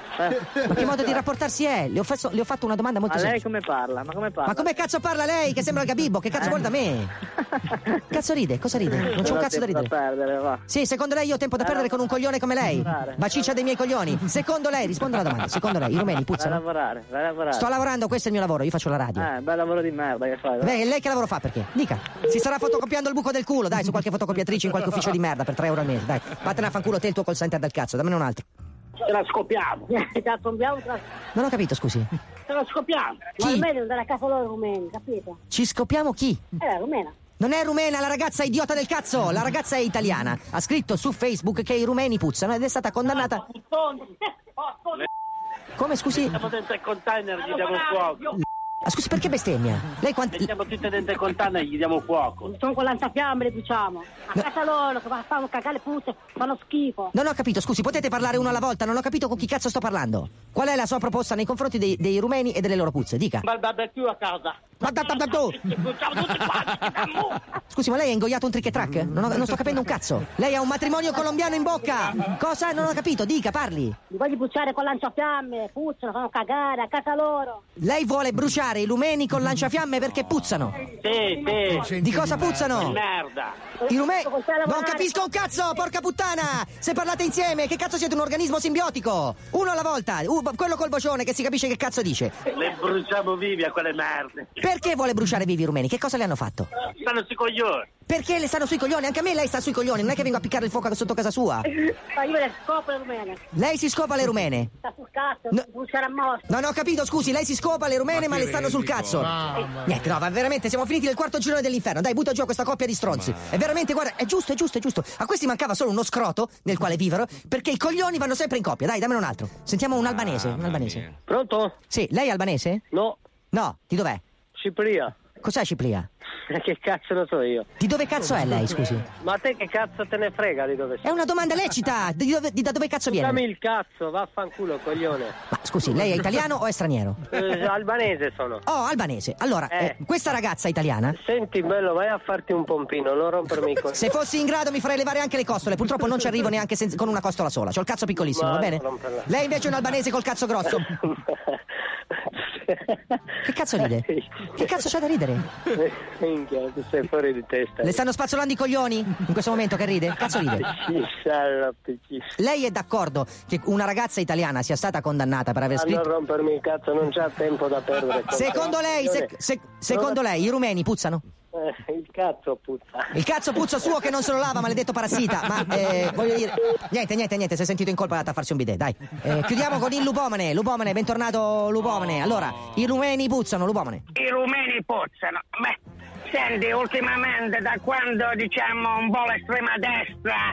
Ma che modo di rapportarsi è? Le ho, fatto, le ho fatto una domanda molto Ma lei semplice. come parla? Ma come parla? Ma come cazzo parla lei che sembra il Gabibbo? Che cazzo guarda me? [laughs] Cazzo ride? Cosa ride? Non c'è un cazzo da ridere. perdere, va. Sì, secondo lei io ho tempo da perdere con un coglione come lei? Baciccia dei miei coglioni. Secondo lei, rispondo alla domanda. Secondo lei i rumeni Vai a puzzano? lavorare, vai a lavorare. Sto lavorando, questo è il mio lavoro, io faccio la radio. Eh, bel lavoro di merda che fai. Beh, lei che lavoro fa perché? Dica. Si starà fotocopiando il buco del culo, dai, su qualche fotocopiatrice in qualche ufficio di merda per 3 euro al mese, dai. Vattene a fanculo te il tuo call center del cazzo, dammene un altro. Ce la andiamo, ce [laughs] la- Non ho capito, scusi. ce la scopiamo. Chi? Ma almeno andare a casa loro rumeni, capito? Ci scopiamo chi? Eh, la rumena. Non è rumena, la ragazza è idiota del cazzo! La ragazza è italiana. Ha scritto su Facebook che i rumeni puzzano ed è stata condannata. [laughs] Come scusi? Siamo dentro il container, gli diamo fuoco. Ah, scusi, perché bestemmia? Lei quanti. Siamo tutti dentro il container, gli diamo fuoco. Sono con lanciafiamme le diciamo. A casa loro che fanno cagare le puzze, fanno schifo. Non ho capito, scusi, potete parlare uno alla volta? Non ho capito con chi cazzo sto parlando. Qual è la sua proposta nei confronti dei, dei rumeni e delle loro puzze? Dica. Ma il barbecue a casa. Ma da- da- da- do. Scusi, ma lei ha ingoiato un trick e track? Non, ho- non sto capendo un cazzo. Lei ha un matrimonio colombiano in bocca. Cosa? Non ho capito, dica, parli. Li voglio bruciare con lanciafiamme, puzzano, fanno cagare a casa loro. Lei vuole bruciare i lumeni con lanciafiamme perché puzzano. Sì, sì. Di cosa puzzano? Merda. I rumeni. Non capisco un cazzo, porca puttana! Se parlate insieme, che cazzo siete un organismo simbiotico? Uno alla volta, uh, quello col bocione che si capisce che cazzo dice. Le bruciamo vivi a quelle merde. Perché vuole bruciare vivi i rumeni? Che cosa le hanno fatto? Stanno sui coglioni. Perché le stanno sui coglioni? Anche a me lei sta sui coglioni, non è che vengo a piccare il fuoco sotto casa sua. [laughs] Ma io le scopo le rumene. Lei si scopa le rumene. Sta sul cazzo, bruciare a morte. Non ho capito, scusi, lei si scopa le rumene ma, le stanno sul cazzo. Niente, no, ma veramente siamo finiti nel quarto girone dell'inferno. Dai, butta giù a questa coppia di stronzi. È veramente, guarda, è giusto, è giusto, è giusto. A questi mancava solo uno scroto nel quale vivere, perché i coglioni vanno sempre in coppia. Dai, dammene un altro. Sentiamo un albanese, un albanese. Pronto? Sì, lei è albanese? No. No, di dov'è? Cipria. Cos'è Ciplia? [laughs] Che cazzo lo so io? Di dove cazzo è lei, scusi? Ma a te che cazzo te ne frega di dove sei? È una domanda lecita! Di dove- di da dove cazzo Dammi viene? il cazzo, vaffanculo, coglione. Ma scusi, lei è italiano o è straniero? Eh, albanese sono. Oh, albanese. Allora, Eh. eh, questa ragazza italiana Senti, bello, vai a farti un pompino, non rompermi i coglioni. [laughs] Se fossi in grado mi farei levare anche le costole. Purtroppo non ci arrivo neanche senza- con una costola sola. C'ho il cazzo piccolissimo, Ma va bene? Lei invece è un albanese col cazzo grosso. [laughs] Che cazzo ride? Che cazzo c'è da ridere? Minchia, tu sei fuori di testa. Le stanno spazzolando i coglioni? In questo momento che ride? Cazzo ride? Lei è d'accordo che una ragazza italiana sia stata condannata per aver A non scritto. rompermi il cazzo, non c'ha tempo da perdere. Secondo lei, se- se- secondo lei, i rumeni puzzano? Eh, il cazzo puzza. Il cazzo puzzo suo che non se lo lava, maledetto parassita. Ma eh, voglio dire. Niente, niente, niente, si è sentito in colpa da farsi un bidet, dai. Eh, chiudiamo con il Lupomane. Lupomane, bentornato Lupomane. Allora, i rumeni puzzano, Lupomane. I rumeni puzzano. Beh, senti, ultimamente da quando diciamo un po' l'estrema destra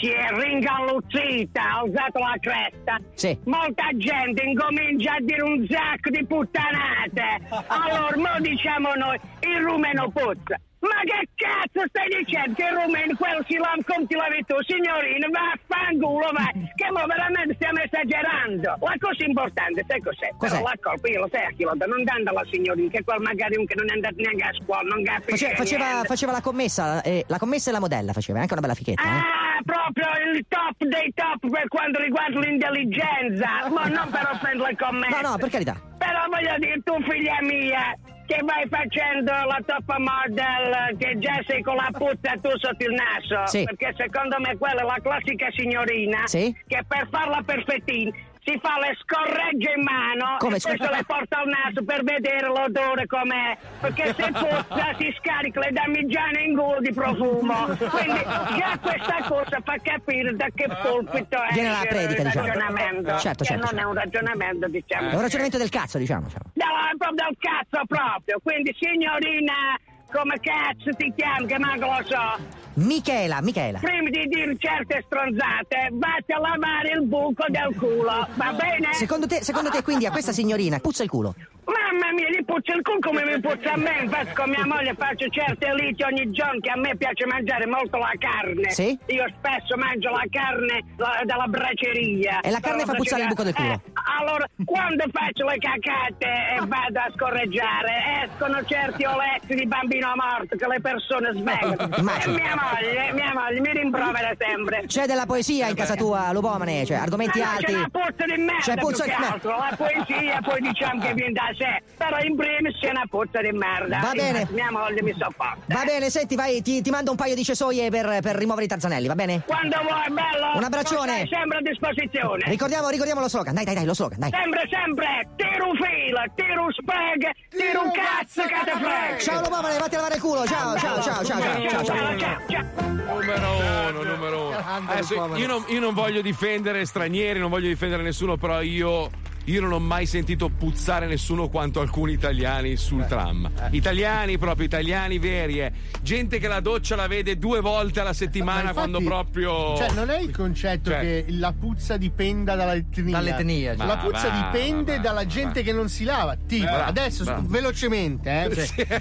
si è ringalluzzita, ha alzato la cresta, Sì. molta gente incomincia a dire un sacco di puttanate. [laughs] Allora, mo diciamo noi, il rumeno puzza. Ma che cazzo stai dicendo che il rumeno, quello si lava come ti lavi tu, signorina, vaffanculo, vai, che mo veramente stiamo esagerando. La cosa importante, sai cos'è? Cos'è? Però la colpa io lo sai a chi lo dà, non dando alla signorina, che quel magari un che non è andato neanche a scuola, non capisce Face- faceva, niente. faceva la commessa, eh, la commessa e la modella faceva, anche una bella fichetta. eh. Ah, proprio il top dei top per quanto riguarda l'intelligenza, ma non per offendere le commesse. No, no, per carità. Però voglio dire, tu figlia mia, che vai facendo la top model, che già sei con la puzza tu sotto il naso. Sì. Perché secondo me quella è la classica signorina Sì. che per farla perfettina si fa le scorregge in mano Come, e poi scusa? se le porta al naso per vedere l'odore com'è. Perché se [laughs] puzza si scarica le damigiane in gola di profumo. Quindi già questa cosa fa capire da che pulpito è Viene dalla predica, il diciamo. ragionamento. Certo, che certo, non è un ragionamento, diciamo. È un ragionamento del cazzo, diciamo. diciamo. Dalla- proprio dal cazzo proprio. Quindi signorina, come cazzo ti chiami che manco lo so. Michela, Michela. Prima di dire certe stronzate, vatti a lavare il buco del culo, va bene? Secondo te, secondo te quindi a questa signorina puzza il culo? Mamma mia, gli puzza il culo come mi puzza a me. Infatti con mia moglie faccio certe liti ogni giorno che a me piace mangiare molto la carne. Sì? Io spesso mangio la carne la- dalla braceria. E la carne fa puzzare il buco del culo? Eh, allora, quando faccio le cacate e vado a scorreggiare, escono certi oletti di bambino morto che le persone svengono. e Immagino. mia moglie, mia moglie mi rimprovera sempre. C'è della poesia in casa tua, Lupomane, cioè argomenti Ma no, alti. C'è una puzza di merda C'è puzza di merda. altro. La poesia poi diciamo che [laughs] viene da sé. Però in primis c'è una puzza di merda. Va bene. Infatti Mia moglie mi sopporta. Va bene, senti, vai, ti, ti mando un paio di cesoie per, per rimuovere i tarzanelli, va bene? Quando vuoi, bello. Un abbraccione. sempre a disposizione. Ricordiamo, ricordiamo lo slogan, dai, dai, dai, lo slogan, dai. Sempre, sempre, tiro un filo, tiro un spag, tiro un cazzo frega. Ciao Lupomane, vatti a lavare il culo, ciao, ciao, ciao, ciao, ciao, ciao, ciao. Numero uno, numero uno. Adesso, io, non, io non voglio difendere stranieri, non voglio difendere nessuno, però io io non ho mai sentito puzzare nessuno quanto alcuni italiani sul tram. Italiani proprio, italiani veri, eh. Gente che la doccia la vede due volte alla settimana Ma infatti, quando proprio. Cioè, non è il concetto Cioè- che la puzza dipenda dall'etnia. Dall'etnia, cioè. La puzza va, dipende va, dalla va. gente che non si lava. Tipo, Bravo, adesso velocemente, eh. cioè,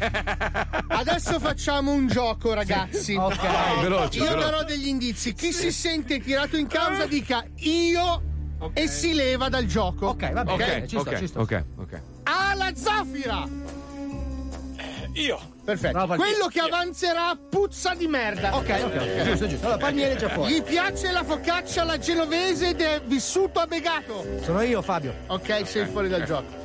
[laughs] adesso facciamo un gioco, ragazzi. Ok. Vai, veloce, Io veloce. darò degli indizi. Chi si sente tirato in causa dica io e si leva dal gioco. Ok, va bene. Ok, ci sto, ok, ci sto. ok, ok. Ah, la zaffira! Io. Perfetto. Palmieri. Quello che avanzerà puzza di merda. Ok, ok, ok. Giusto, giusto. Allora, Palmieri è già fuori. Gli piace la focaccia alla genovese ed è vissuto a Begato. Sono io, Fabio. Ok, sei fuori dal gioco.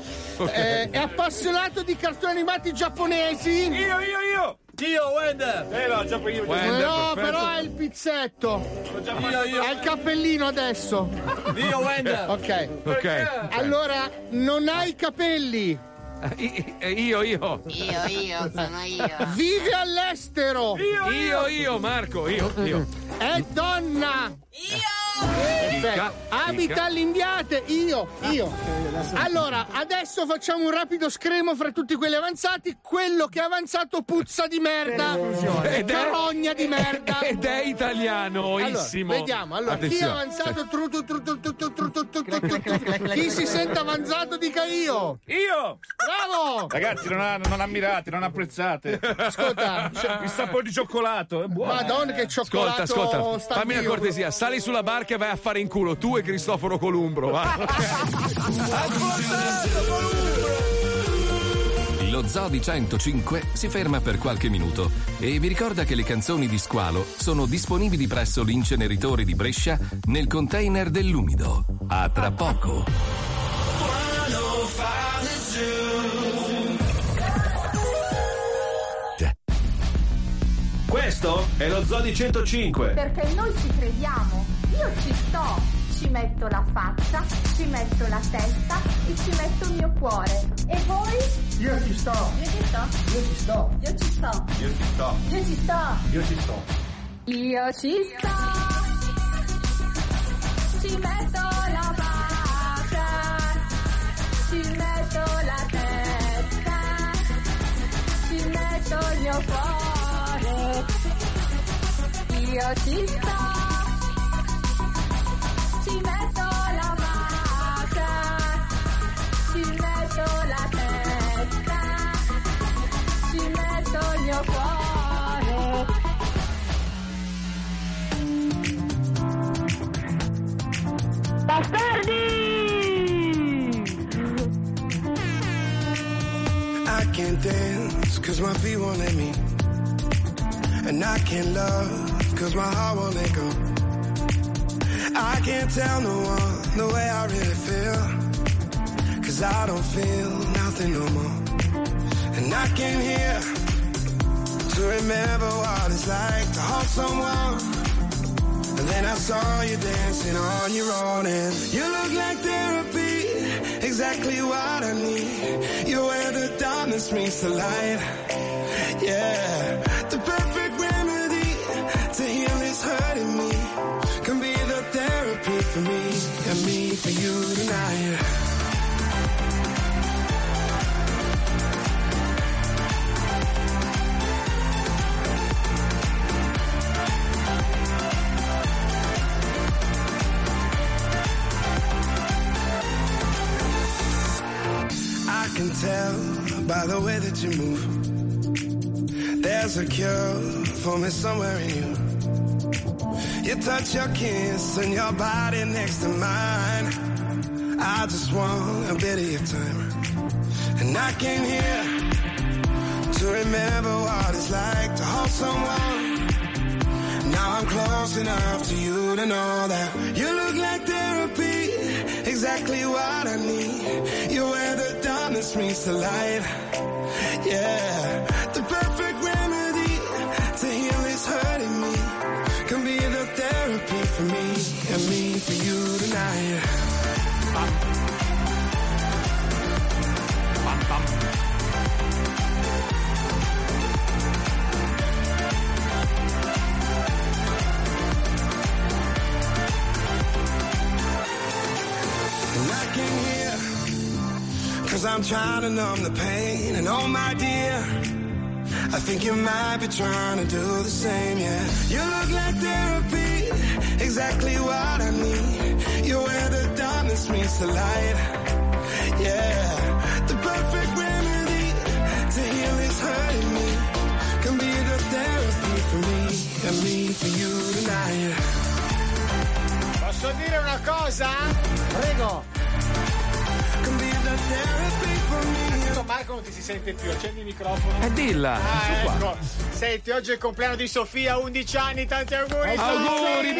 Eh, è appassionato di cartoni animati giapponesi. Io, io, io. Io, Wender! Eh no, già io. Wender, no, perfetto. però è il pizzetto. Io, io! Ha il cappellino adesso. Io, Wender! [laughs] Ok. Ok. Allora, non ha i capelli. Io, io. Io, io, sono io. Vive all'estero. Io, io, Marco, io, io. È donna. Abita all'Indiate, io, io. Allora, adesso facciamo un rapido scremo fra tutti quelli avanzati. Quello che è avanzato puzza di merda. Ed è- Carogna di merda. Ed è italiano, Allora, issimo. vediamo, allora, chi è avanzato? Tru, tru, tru. Chi si sente avanzato dica io. Io. Bravo! Ragazzi, non, ha- non ammirate, non apprezzate. Ascolta, il sapore di cioccolato è buono. Madonna che cioccolato Ascolta, ascolta, fammi una cortesia, sali sulla barca e vai a fare in culo tu e Cristoforo Columbro, va. Lo Zoo di 105 si ferma per qualche minuto e vi ricorda che le canzoni di Squalo sono disponibili presso l'inceneritore di Brescia nel container dell'umido. A tra poco. Questo è lo Zoo di 105. Perché noi ci crediamo. Io ci sto. Ci metto la faccia, ci metto la testa e ci metto il mio cuore. E voi? Io ci sto. Io ci sto. Io ci sto. Io ci sto. Io ci sto. Io ci sto. Io ci sto. Io ci sto. Ci metto la faccia, ci metto la testa, ci metto il mio cuore. Io ci sto. I can't dance cause my feet won't let me. And I can't love cause my heart won't let go. I can't tell no one the way I really feel. Cause I don't feel nothing no more. And I came here to remember what it's like to hold someone. And then I saw you dancing on your own and you look like therapy, exactly what I need. You're where the darkness meets the light. Yeah, the perfect remedy to heal this hurting me can be the therapy for me and me for you tonight. Can tell by the way that you move. There's a cure for me somewhere in you. You touch your kiss and your body next to mine. I just want a bit of your time. And I came here to remember what it's like to hold someone. Now I'm close enough to you to know that you look like therapy, exactly what I need. You're where the meets the light. Yeah, the perfect remedy to heal this hurting me can be the therapy for me and me for you tonight. And I came here Cause I'm trying to numb the pain. And oh, my dear, I think you might be trying to do the same, yeah. You look like therapy, exactly what I need. You're where the darkness meets the light, yeah. The perfect remedy to heal is hurting me. Can be the therapy for me and me for you tonight. Posso dire una cosa? Prego. Marco non ti si sente più, accendi il microfono. Eh, dilla. Ah, ecco. Senti, oggi è il compleanno di Sofia, 11 anni, tanti auguri. Auguri,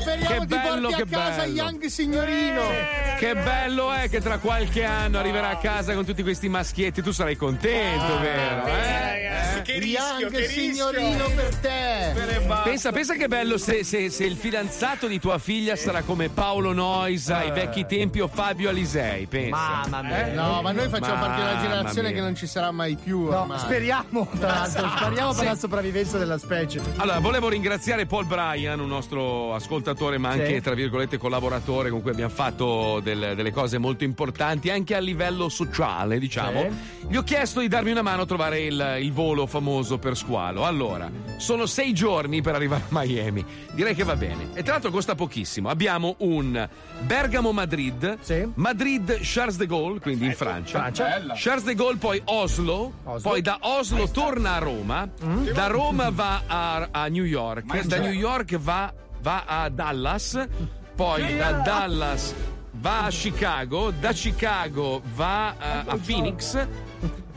Speriamo Che bello, che casa bello. Young signorino. Che bello è che tra qualche anno arriverà a casa con tutti questi maschietti. Tu sarai contento, vero? Eh? Che rischio, che signorino per te. Pensa, pensa che bello se, se- se il fidanzato di tua figlia sarà come Paolo Noisa ai vecchi tempi o Fabio Alisei. Pensa. Mamma mia. Eh? No, ma noi facciamo parte di una Mamma generazione che non ci sarà mai più. No, ormai. speriamo, tra l'altro, speriamo per Sì. la sopravvivenza della specie. Allora, volevo ringraziare Paul Bryan, un nostro ascoltatore, ma anche, Sì. tra virgolette, collaboratore con cui abbiamo fatto del- delle cose molto importanti, anche a livello sociale, diciamo. Gli ho chiesto di darmi una mano a trovare il, il volo famoso per squalo. Allora, sono sei giorni per arrivare a Miami. Direi che va bene. E tra l'altro costa pochissimo. Abbiamo un Bergamo-Madrid, Madrid-Charles de Gaulle, quindi in Francia. Francia. Charles de Gaulle, poi Oslo, poi da Oslo torna a Roma, da Roma va a, a New York, Mangia. da New York va, va a Dallas, poi da Dallas va a Chicago, da Chicago va eh, a Phoenix.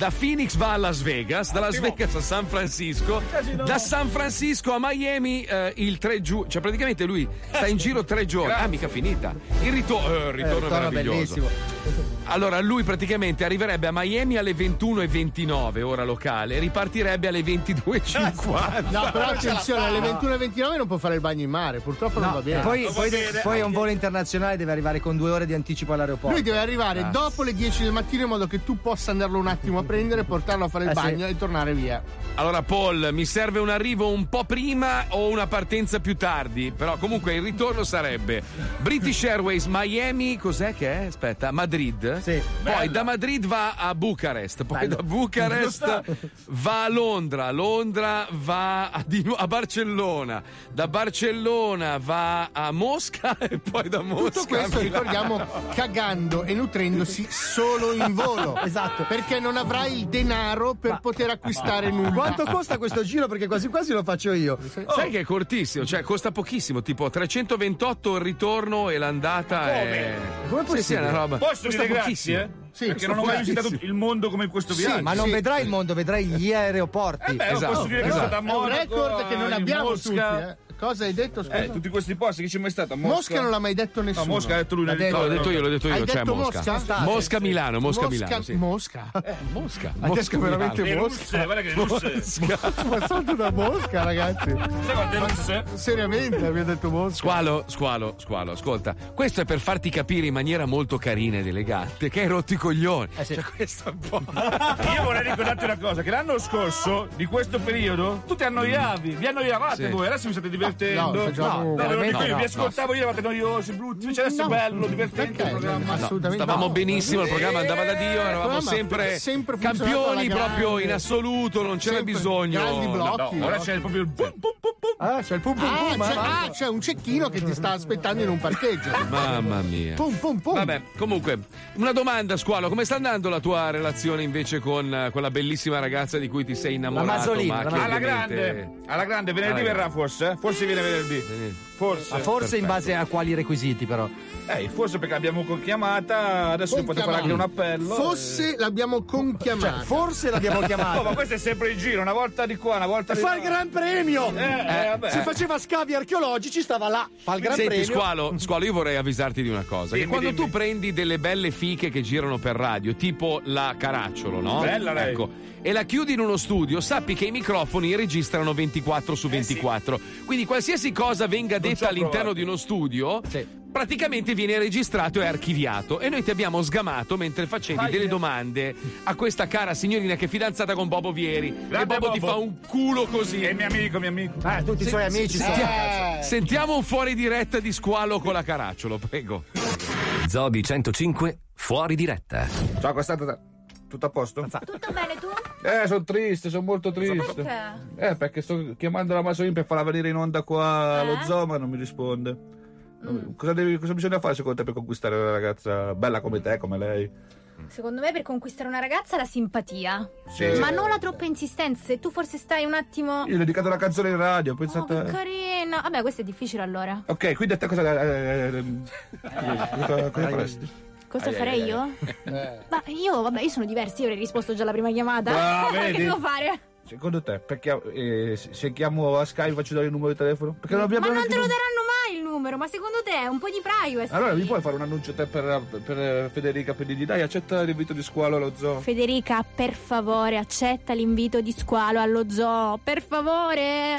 Da Phoenix va a Las Vegas, da Las Vegas a San Francisco, da San Francisco a Miami eh, il 3 giugno, cioè praticamente lui sta in giro tre giorni. Ah, mica finita. Il, rito- eh, ritorno è ritorno meraviglioso. bellissimo. Allora, lui praticamente arriverebbe a Miami alle 21.29 ora locale e ripartirebbe alle 22.50. [laughs] No, però attenzione, alle 21.29 non può fare il bagno in mare, purtroppo non No, va bene. poi, poi, de- poi è un volo internazionale, deve arrivare con due ore di anticipo all'aeroporto. Lui deve arrivare Ah. dopo le 10 del mattino in modo che tu possa andarlo un attimo a prendere, portarlo a fare il Eh, sì. bagno e tornare via. Allora, Paul, mi serve un arrivo un po' prima o una partenza più tardi. Però, comunque, il ritorno sarebbe British Airways Miami. Cos'è che è? Aspetta, Madrid. Sì. Poi da Madrid va a Bucarest. Poi Bello. da Bucarest va a Londra. Londra va a, di nu- a Barcellona. Da Barcellona va a Mosca. [laughs] E poi da Mosca. Tutto questo, ricordiamo, cagando e nutrendosi solo in volo. [laughs] Esatto. Perché non avrai il denaro per poter acquistare [laughs] nulla. Quanto costa questo giro? Perché quasi quasi lo faccio io. Sai che è cortissimo, cioè costa pochissimo, tipo 328 il ritorno e l'andata è. Come Sì, sì, è una roba. Posso dire pochissimo. Sì, perché non ho mai visitato il mondo come in questo viaggio. Ma non Sì, vedrai sì. il mondo, vedrai gli aeroporti. Eh beh, Esatto. posso dire che Però sono stato a è un Monaco, record che non abbiamo Mosca. tutti. eh. Cosa hai detto? Scusa? Eh, tutti questi posti che ci è mai stato Mosca? Mosca non l'ha mai detto nessuno. No, Mosca ha detto lui nel L'ha detto. No, l'ho detto io, l'ho detto io, Hai cioè detto Mosca. Mosca? Mosca Milano, Mosca, Mosca, Milano, sì. Mosca. Mosca. Hai detto veramente Le Mosca. russe, guarda che russe. Mosca. Ma salto da Mosca, ragazzi. Sai quante russe? Seriamente, abbiamo detto Mosca. Squalo, squalo, squalo, ascolta, questo è per farti capire in maniera molto carina ed elegante che hai rotto i coglioni. Cioè, questo è un po'. [laughs] Io vorrei ricordarti una cosa, che l'anno scorso, di questo periodo, tu ti annoiavi, vi annoiavate Sì. voi, adesso vi state divertendo. No, facciamo- No, ve lo no, no, vi no. ascoltavo io, eravate noiosi, brutti, invece adesso è bello, divertente Perché? il programma. Assolutamente Stavamo no. benissimo, il programma andava da Dio, eravamo sempre, sempre campioni proprio in assoluto, non c'era Sempre bisogno. grandi blocchi. No, ora c'è proprio il pum pum pum pum. Ah, c'è il pum pum Ah, pum. c'è, eh. ah, c'è un cecchino che ti sta aspettando in un parcheggio. [laughs] Mamma mia. Pum pum pum. Vabbè, comunque, una domanda, Squalo, come sta andando la tua relazione invece con eh, quella bellissima ragazza di cui ti sei innamorato? La Masolina, Alla ovviamente- grande, alla grande, venerdì Alla verrà grande. forse? Eh? Forse viene venerdì. Forse. Ma forse in base a quali requisiti, però. Eh, forse perché l'abbiamo chiamata, adesso io potrei fare anche un appello. Fosse l'abbiamo conchiamata. Cioè, forse l'abbiamo [laughs] Oh, ma chiamata. questo è sempre il giro, una volta di qua, una volta di Fa là. il Gran Premio! Eh, eh, vabbè. Se faceva scavi archeologici, stava là. Fa il Gran Senti, Premio. Squalo, Squalo, io vorrei avvisarti di una cosa: che Dimmi, quando dimmi. tu prendi delle belle fiche che girano per radio, tipo la Caracciolo, no? Bella lei. Ecco. E la chiudi in uno studio, sappi che i microfoni registrano 24 su 24. Quindi qualsiasi cosa venga detta all'interno provato. di uno studio, praticamente viene registrato e archiviato. E noi ti abbiamo sgamato mentre facevi delle domande a questa cara signorina che è fidanzata con Bobo Vieri. e Grande Bobo, ti Bobo. fa un culo così. È mio amico, mio amico. Ah, tutti i suoi amici sono. Sentiamo un fuori diretta di squalo con la caracciolo, prego. Zobi 105, fuori diretta. Ciao, Costante. Tutto a posto? Tutto bene tu? Eh, sono triste, sono molto triste. Perché? Eh, perché sto chiamando la Masolin per farla venire in onda qua allo Eh? zoo, ma non mi risponde. Mm. Cosa, devi- cosa bisogna fare secondo te per conquistare una ragazza bella come te, come lei? Secondo me per conquistare una ragazza la simpatia. Sì. Ma non la troppa insistenza. Se tu forse stai un attimo. Io ho dedicato una canzone in radio, Oh, pensate... che carina. Vabbè, questo è difficile allora. ok, quindi a te cosa... eh, eh, [laughs] cosa, cosa faresti? Cosa Ai, farei ai, io? Eh. Ma io, vabbè, io sono diversa, io avrei risposto già alla prima chiamata. Ah, [laughs] che devo fare? Secondo te, perché eh, se chiamo a Sky faccio dare il numero di telefono? Perché non abbiamo Ma non te lo daranno mai il numero, ma secondo te è un po' di privacy? Allora mi puoi fare un annuncio te per, per Federica per dirgli dai accetta l'invito di squalo allo zoo? Federica, per favore, accetta l'invito di squalo allo zoo. Per favore.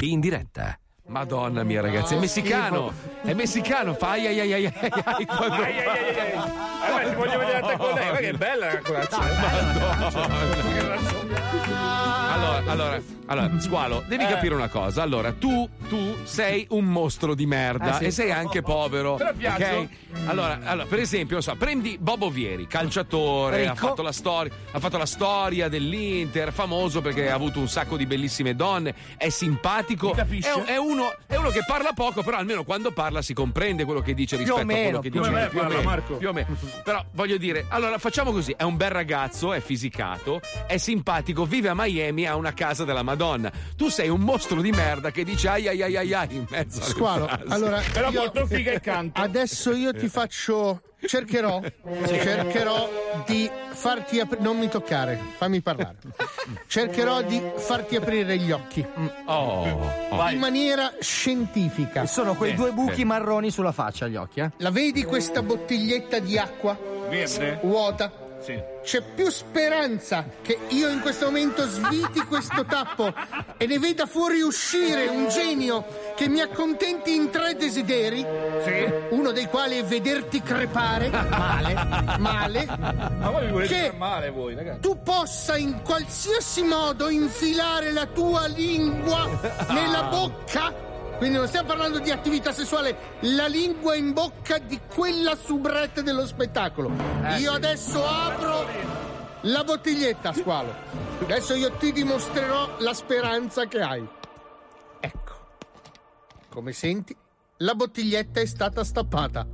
In diretta. Madonna mia ragazzi, è messicano! È messicano, fa ai ai ai ai ai [laughs] ai quando Ai, ai, ai, ai. Vabbè, ti voglio vedere te con lei, guarda che bella la Allora, allora, allora, Squalo, devi Eh. capire una cosa. Allora, tu, tu sei un mostro di merda Eh, sì. e sei anche povero. Però piace. ok? Allora, allora, per esempio, so, prendi Bobo Vieri, calciatore, ha fatto, la storia, ha fatto la storia dell'Inter, famoso perché ha avuto un sacco di bellissime donne, è simpatico. È, è uno, è uno che parla poco, però almeno quando parla si comprende quello che dice rispetto meno, a quello che più dice. meno. Più o meno, Marco. più o meno. Però voglio dire, allora facciamo così: è un bel ragazzo, è fisicato, è simpatico, vive a Miami, ha una casa della Madonna. Tu sei un mostro di merda che dice ai ai ai ai ai in mezzo alle Squalo, allora Però io- molto figa il canto. Adesso io ti faccio cercherò cercherò di farti aprire non mi toccare, fammi parlare. Cercherò di farti aprire gli occhi Oh, oh. in maniera scientifica. E sono quei Eh, due buchi eh. marroni sulla faccia, gli occhi, eh? La vedi questa bottiglietta di acqua Verde? vuota? Sì. C'è più speranza che io in questo momento sviti questo tappo e ne veda fuori uscire un genio che mi accontenti in tre desideri. Sì. Uno dei quali è vederti crepare male, male, Ma voi mi volete Che- male voi, ragazzi? tu possa in qualsiasi modo infilare la tua lingua nella bocca. Quindi non stiamo parlando di attività sessuale, la lingua in bocca di quella soubrette dello spettacolo. io adesso apro la bottiglietta, squalo. Adesso io ti dimostrerò la speranza che hai. Ecco. Come senti, la bottiglietta è stata stappata.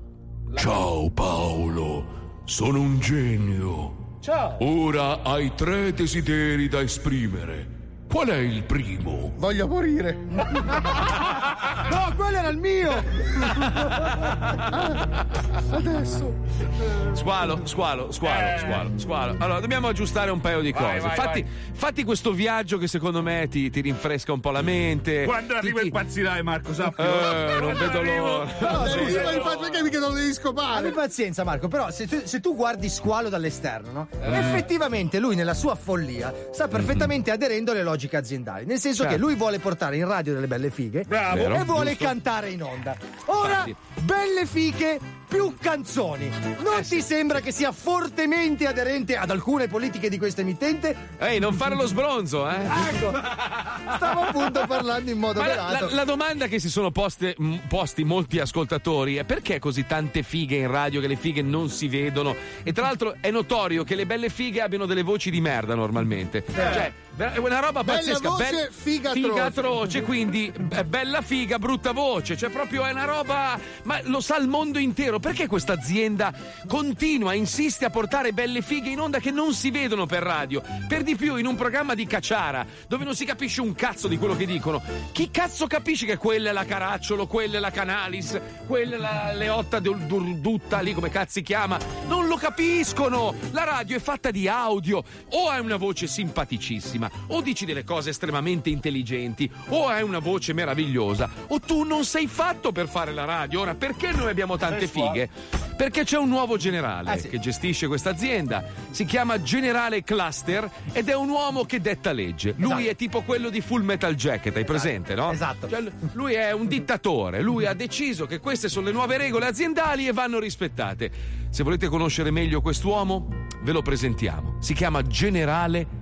Ciao Paolo, sono un genio. Ciao. Ora hai tre desideri da esprimere. Qual è il primo? Voglio morire. No, quello era il mio! [laughs] Adesso. Squalo, squalo, squalo, Eh. squalo, squalo. Allora, dobbiamo aggiustare un paio di Vai, cose. vai, fatti, vai. fatti questo viaggio che secondo me ti, ti rinfresca un po' la mente. Quando Ti- arriva ti- impazzirai, Marco, sappilo. Eh, non vedo l'ora. No, no. faccio perché mica non devi Abbi scopare. pazienza, Marco, però se tu, se tu guardi squalo dall'esterno, no? Eh. Effettivamente lui nella sua follia sta perfettamente aderendo alle logiche aziendali. Nel senso che Certo. lui vuole portare in radio delle belle fighe Bravo. Vero, e vuole giusto. cantare in onda. Ora, Infatti. belle fighe più canzoni. Non ti sembra che sia fortemente aderente ad alcune politiche di questa emittente? Ehi, non fare lo sbronzo, eh? Ecco, stavo appunto parlando in modo velato. la- la domanda che si sono poste, posti molti ascoltatori è perché così tante fighe in radio che le fighe non si vedono? E tra l'altro è notorio che le belle fighe abbiano delle voci di merda normalmente. Cioè, è una roba Bella pazzesca. voce, figa atroce. atroce, quindi bella figa, brutta voce. Cioè, proprio è una roba. Ma lo sa il mondo intero. Perché questa azienda continua, insiste a portare belle fighe in onda che non si vedono per radio? Per di più, in un programma di cacciara, dove non si capisce un cazzo di quello che dicono. Chi cazzo capisce che quella è la Caracciolo, quella è la Canalis, quella è la Leotta Dur- Durdutta, lì come cazzo si chiama? Non lo capiscono! La radio è fatta di audio. O hai una voce simpaticissima, o dici delle cose estremamente intelligenti, o hai una voce meravigliosa, o tu non sei fatto per fare la radio. Ora, perché noi abbiamo tante fighe? Perché c'è un nuovo generale Ah, sì. che gestisce questa azienda. Si chiama Generale Cluster ed è un uomo che detta legge. Lui Esatto. è tipo quello di Full Metal Jacket, hai presente, no? Esatto. Cioè, lui è un dittatore, lui ha deciso che queste sono le nuove regole aziendali e vanno rispettate. Se volete conoscere meglio quest'uomo, ve lo presentiamo. Si chiama Generale Cluster.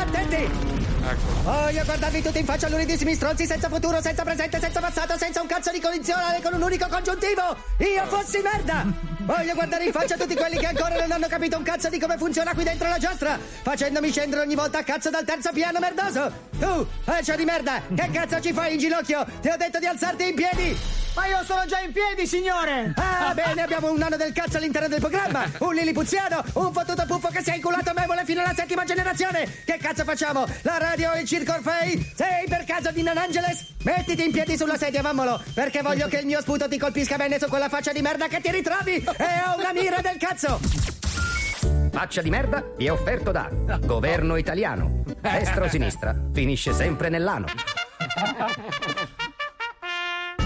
Attenti! Ecco. Voglio guardarvi tutti in faccia lunedissimi stronzi senza futuro, senza presente, senza passato, senza un cazzo di condizionale con un unico congiuntivo! Io fossi merda! Voglio guardare in faccia tutti quelli che ancora non hanno capito un cazzo di come funziona qui dentro la giostra, facendomi scendere ogni volta a cazzo dal terzo piano merdoso! Tu, faccia di merda, che cazzo ci fai in ginocchio? Ti ho detto di alzarti in piedi! Ma io sono già in piedi, signore! Ah, bene, abbiamo un nano del cazzo all'interno del programma! Un lilipuziano, un fottuto puffo che si è inculato memole fino alla settima generazione! Che cazzo facciamo? La radio e il circo Orfei? Sei per caso di Nan Angeles? Mettiti in piedi sulla sedia, mammolo! Perché voglio che il mio sputo ti colpisca bene su quella faccia di merda che ti ritrovi! E ho una mira del cazzo! Faccia di merda vi è offerto da Governo italiano. Destra o sinistra, finisce sempre nell'ano.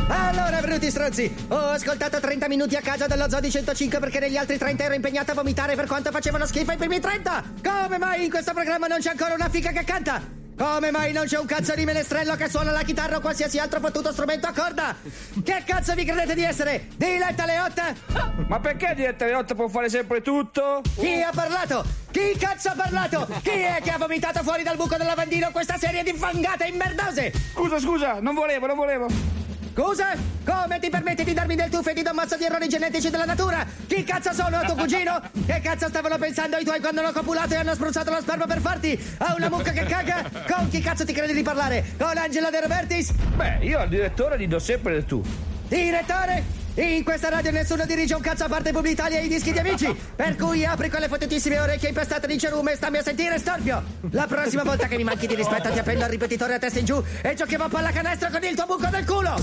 Allora, bruti stronzi, ho ascoltato 30 minuti a casa dello Zodi 105 perché negli altri 30 ero impegnato a vomitare per quanto facevano schifo i primi 30! Come mai in questo programma non c'è ancora una fica che canta? Come mai non c'è un cazzo di menestrello che suona la chitarra o qualsiasi altro fottuto strumento a corda? Che cazzo vi credete di essere? Diletta Leotta? Ma perché Diletta Leotta può fare sempre tutto? Chi ha parlato? Chi cazzo ha parlato? Chi è che ha vomitato fuori dal buco del lavandino questa serie di fangate immerdose? Scusa, scusa, non volevo, non volevo. Scusa? Come ti permetti di darmi del tuffo e di do mazzo di errori genetici della natura? Chi cazzo sono tuo cugino? [laughs] Che cazzo stavano pensando i tuoi quando hanno copulato e hanno spruzzato lo sperma per farti? A una mucca che caga? Con chi cazzo ti credi di parlare? Con Angela De Robertis? Beh, io al direttore gli do sempre del tu. Direttore? In questa radio nessuno dirige un cazzo a parte Publitalia e i dischi di amici. Per cui apri quelle fottutissime orecchie impestate di cerume e stammi a sentire storpio. La prossima volta che mi manchi di rispetto ti appendo al ripetitore a testa in giù e giochiamo a pallacanestro con il tuo buco del culo.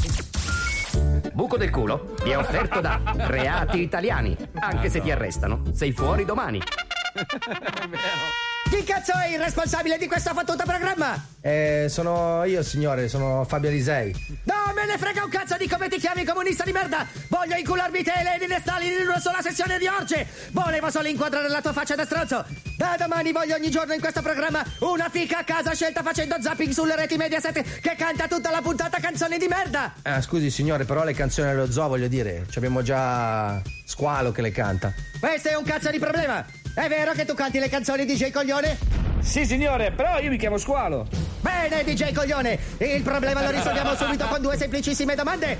Buco del culo vi è offerto da Reati Italiani. Anche se ti arrestano, sei fuori domani. [laughs] Chi cazzo è il responsabile di questo fottuto programma? Eh, sono io, signore, sono Fabio Alisei. Non me ne frega un cazzo di come ti chiami comunista di merda! Voglio incularmi te e Lenin e Stalin in una sola sessione di orge! Volevo solo inquadrare la tua faccia da stronzo! Da domani voglio ogni giorno in questo programma una fica a casa scelta facendo zapping sulle reti Mediaset che canta tutta la puntata canzoni di merda! Ah, scusi, signore, però le canzoni dello zoo, voglio dire, ci abbiamo già Squalo che le canta. Questo è un cazzo di problema! È vero che tu canti le canzoni DJ Coglione? Sì, signore, però io mi chiamo Squalo. Bene, DJ Coglione! Il problema lo risolviamo subito con due semplicissime domande!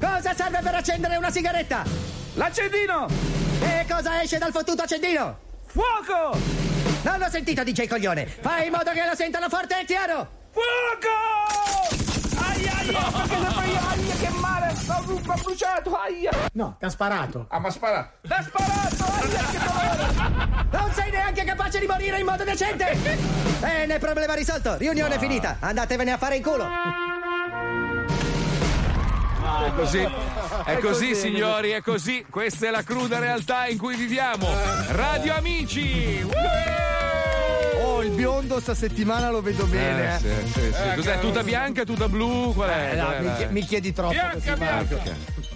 Cosa serve per accendere una sigaretta? L'accendino! E cosa esce dal fottuto accendino? Fuoco! Non ho sentito DJ Coglione! Fai in modo che lo sentano forte e chiaro! Fuoco! Aia, aia, perché se poi aia, che male! Ho bruciato, aia! No, ti ha sparato. Ah, ma spara. L'ha sparato, aia, che dolore! Sei neanche capace di morire in modo decente! [laughs] Bene, problema risolto. Riunione finita. Andatevene a fare in culo. È così, è così signori, è così. Questa è la cruda realtà in cui viviamo. Radio Amici! Oh, il biondo sta settimana lo vedo bene. Eh, sì, sì, sì. Eh, Cos'è? Tuta bianca, tuta blu? Qual è? Eh, no, mi, chi- mi chiedi troppo. Bianca, bianca.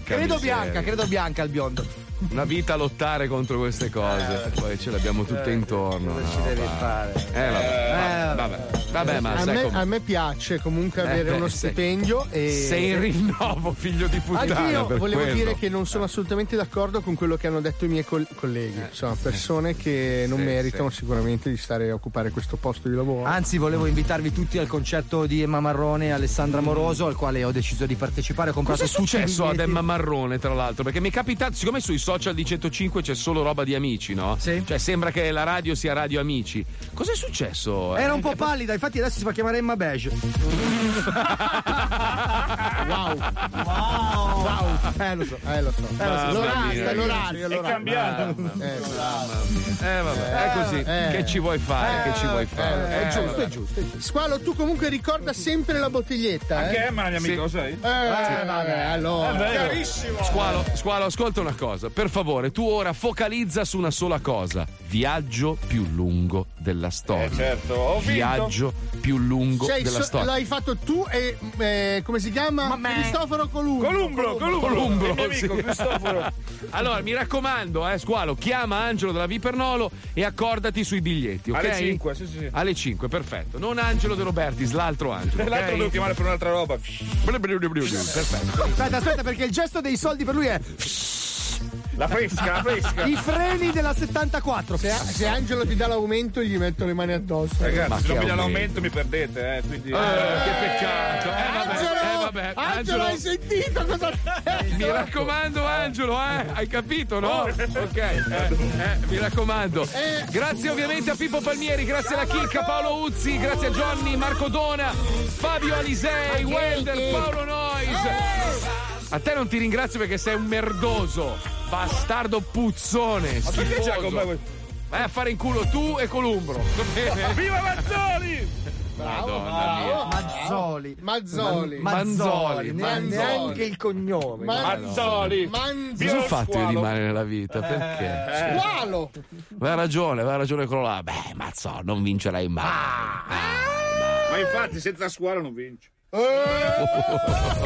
Credo bianca, credo bianca il biondo. Una vita a lottare contro queste cose. Poi ce l'abbiamo tutte intorno. cosa ci no, devi va. fare? Eh, vabbè, vabbè, vabbè, ma a, me, a me piace comunque Eh, avere beh, uno sei- stipendio e Sei in rinnovo, figlio di puttana. Anch'io per volevo quello. dire che non sono assolutamente d'accordo con quello che hanno detto i miei col- colleghi. Sono persone che non Sì, meritano sicuramente di stare a occupare questo posto di lavoro. Anzi, volevo invitarvi tutti al concerto di Emma Marrone e Alessandra Moroso, al quale ho deciso di partecipare. Ho comprato Cos'è successo ad. Emma Marrone, tra l'altro? Perché mi è capitato, siccome sui social di 105 c'è solo roba di amici, no? Sì. Cioè sembra che la radio sia radio amici. Cos'è successo? Era un Eh, po' pallida, infatti adesso si fa chiamare Emma Beige. [laughs] wow. Wow. Eh lo so, eh lo so. Eh, lo so. L'orario, mia. è l'orario, è l'orario. cambiato. Eh, Eh vabbè, è così. Eh. Che ci vuoi fare? che ci vuoi Eh, fare? è Eh, giusto, è giusto, è giusto. Squalo, tu comunque ricorda sempre la bottiglietta. Anche eh? Emma mia amica, lo sai? Eh, vabbè, allora. Chiarissimo. Squalo, squalo, ascolta una cosa. Per favore, tu ora focalizza su una sola cosa. Viaggio più lungo della storia. Eh, certo, ho vinto. Viaggio più lungo Cioè, della so- storia. l'hai fatto tu e eh, come si chiama? Cristoforo Columbro. Columbro, Columbro. Columbro, il mio amico, sì. Cristoforo. [laughs] Allora, mi raccomando, eh, Squalo, chiama Angelo della Vipernolo e accordati sui biglietti, ok? Alle 5, sì, sì. Alle 5, perfetto. Non Angelo De Robertis, l'altro Angelo. L'altro ok? devo chiamare per un'altra roba. Perfetto. Aspetta, aspetta, perché il gesto dei soldi per lui è. La fresca, la fresca. I freni della 74. Se, se Angelo ti dà l'aumento, gli metto le mani addosso. Ragazzi, se non mi dà l'aumento mi perdete, eh. Quindi. Eh, che peccato. Eh, vabbè, Angelo, eh, vabbè. Angelo, Angelo, hai sentito cosa mi raccomando, Angelo, eh? Hai capito, no? Ok, eh, eh, mi raccomando. Grazie ovviamente a Pippo Palmieri, grazie alla Chicca, Paolo Uzzi, grazie a Johnny, Marco Dona, Fabio Alisei, Wender, Paolo Nois. A te non ti ringrazio perché sei un merdoso, bastardo puzzone. Ma perché c'è con me. Vai a fare in culo tu e Columbro. Viva Mazzoli! Madonna mia. Mazzoli. Mazzoli. Manzoli. Neanche, il cognome. Mazzoli. Manzoli. Cosa ho fatto io di male nella vita? Perché? Squalo. Aveva ragione, aveva ragione quello là. Beh, mazzo, non vincerai mai. Ma infatti, senza squalo non vinci. [laughs]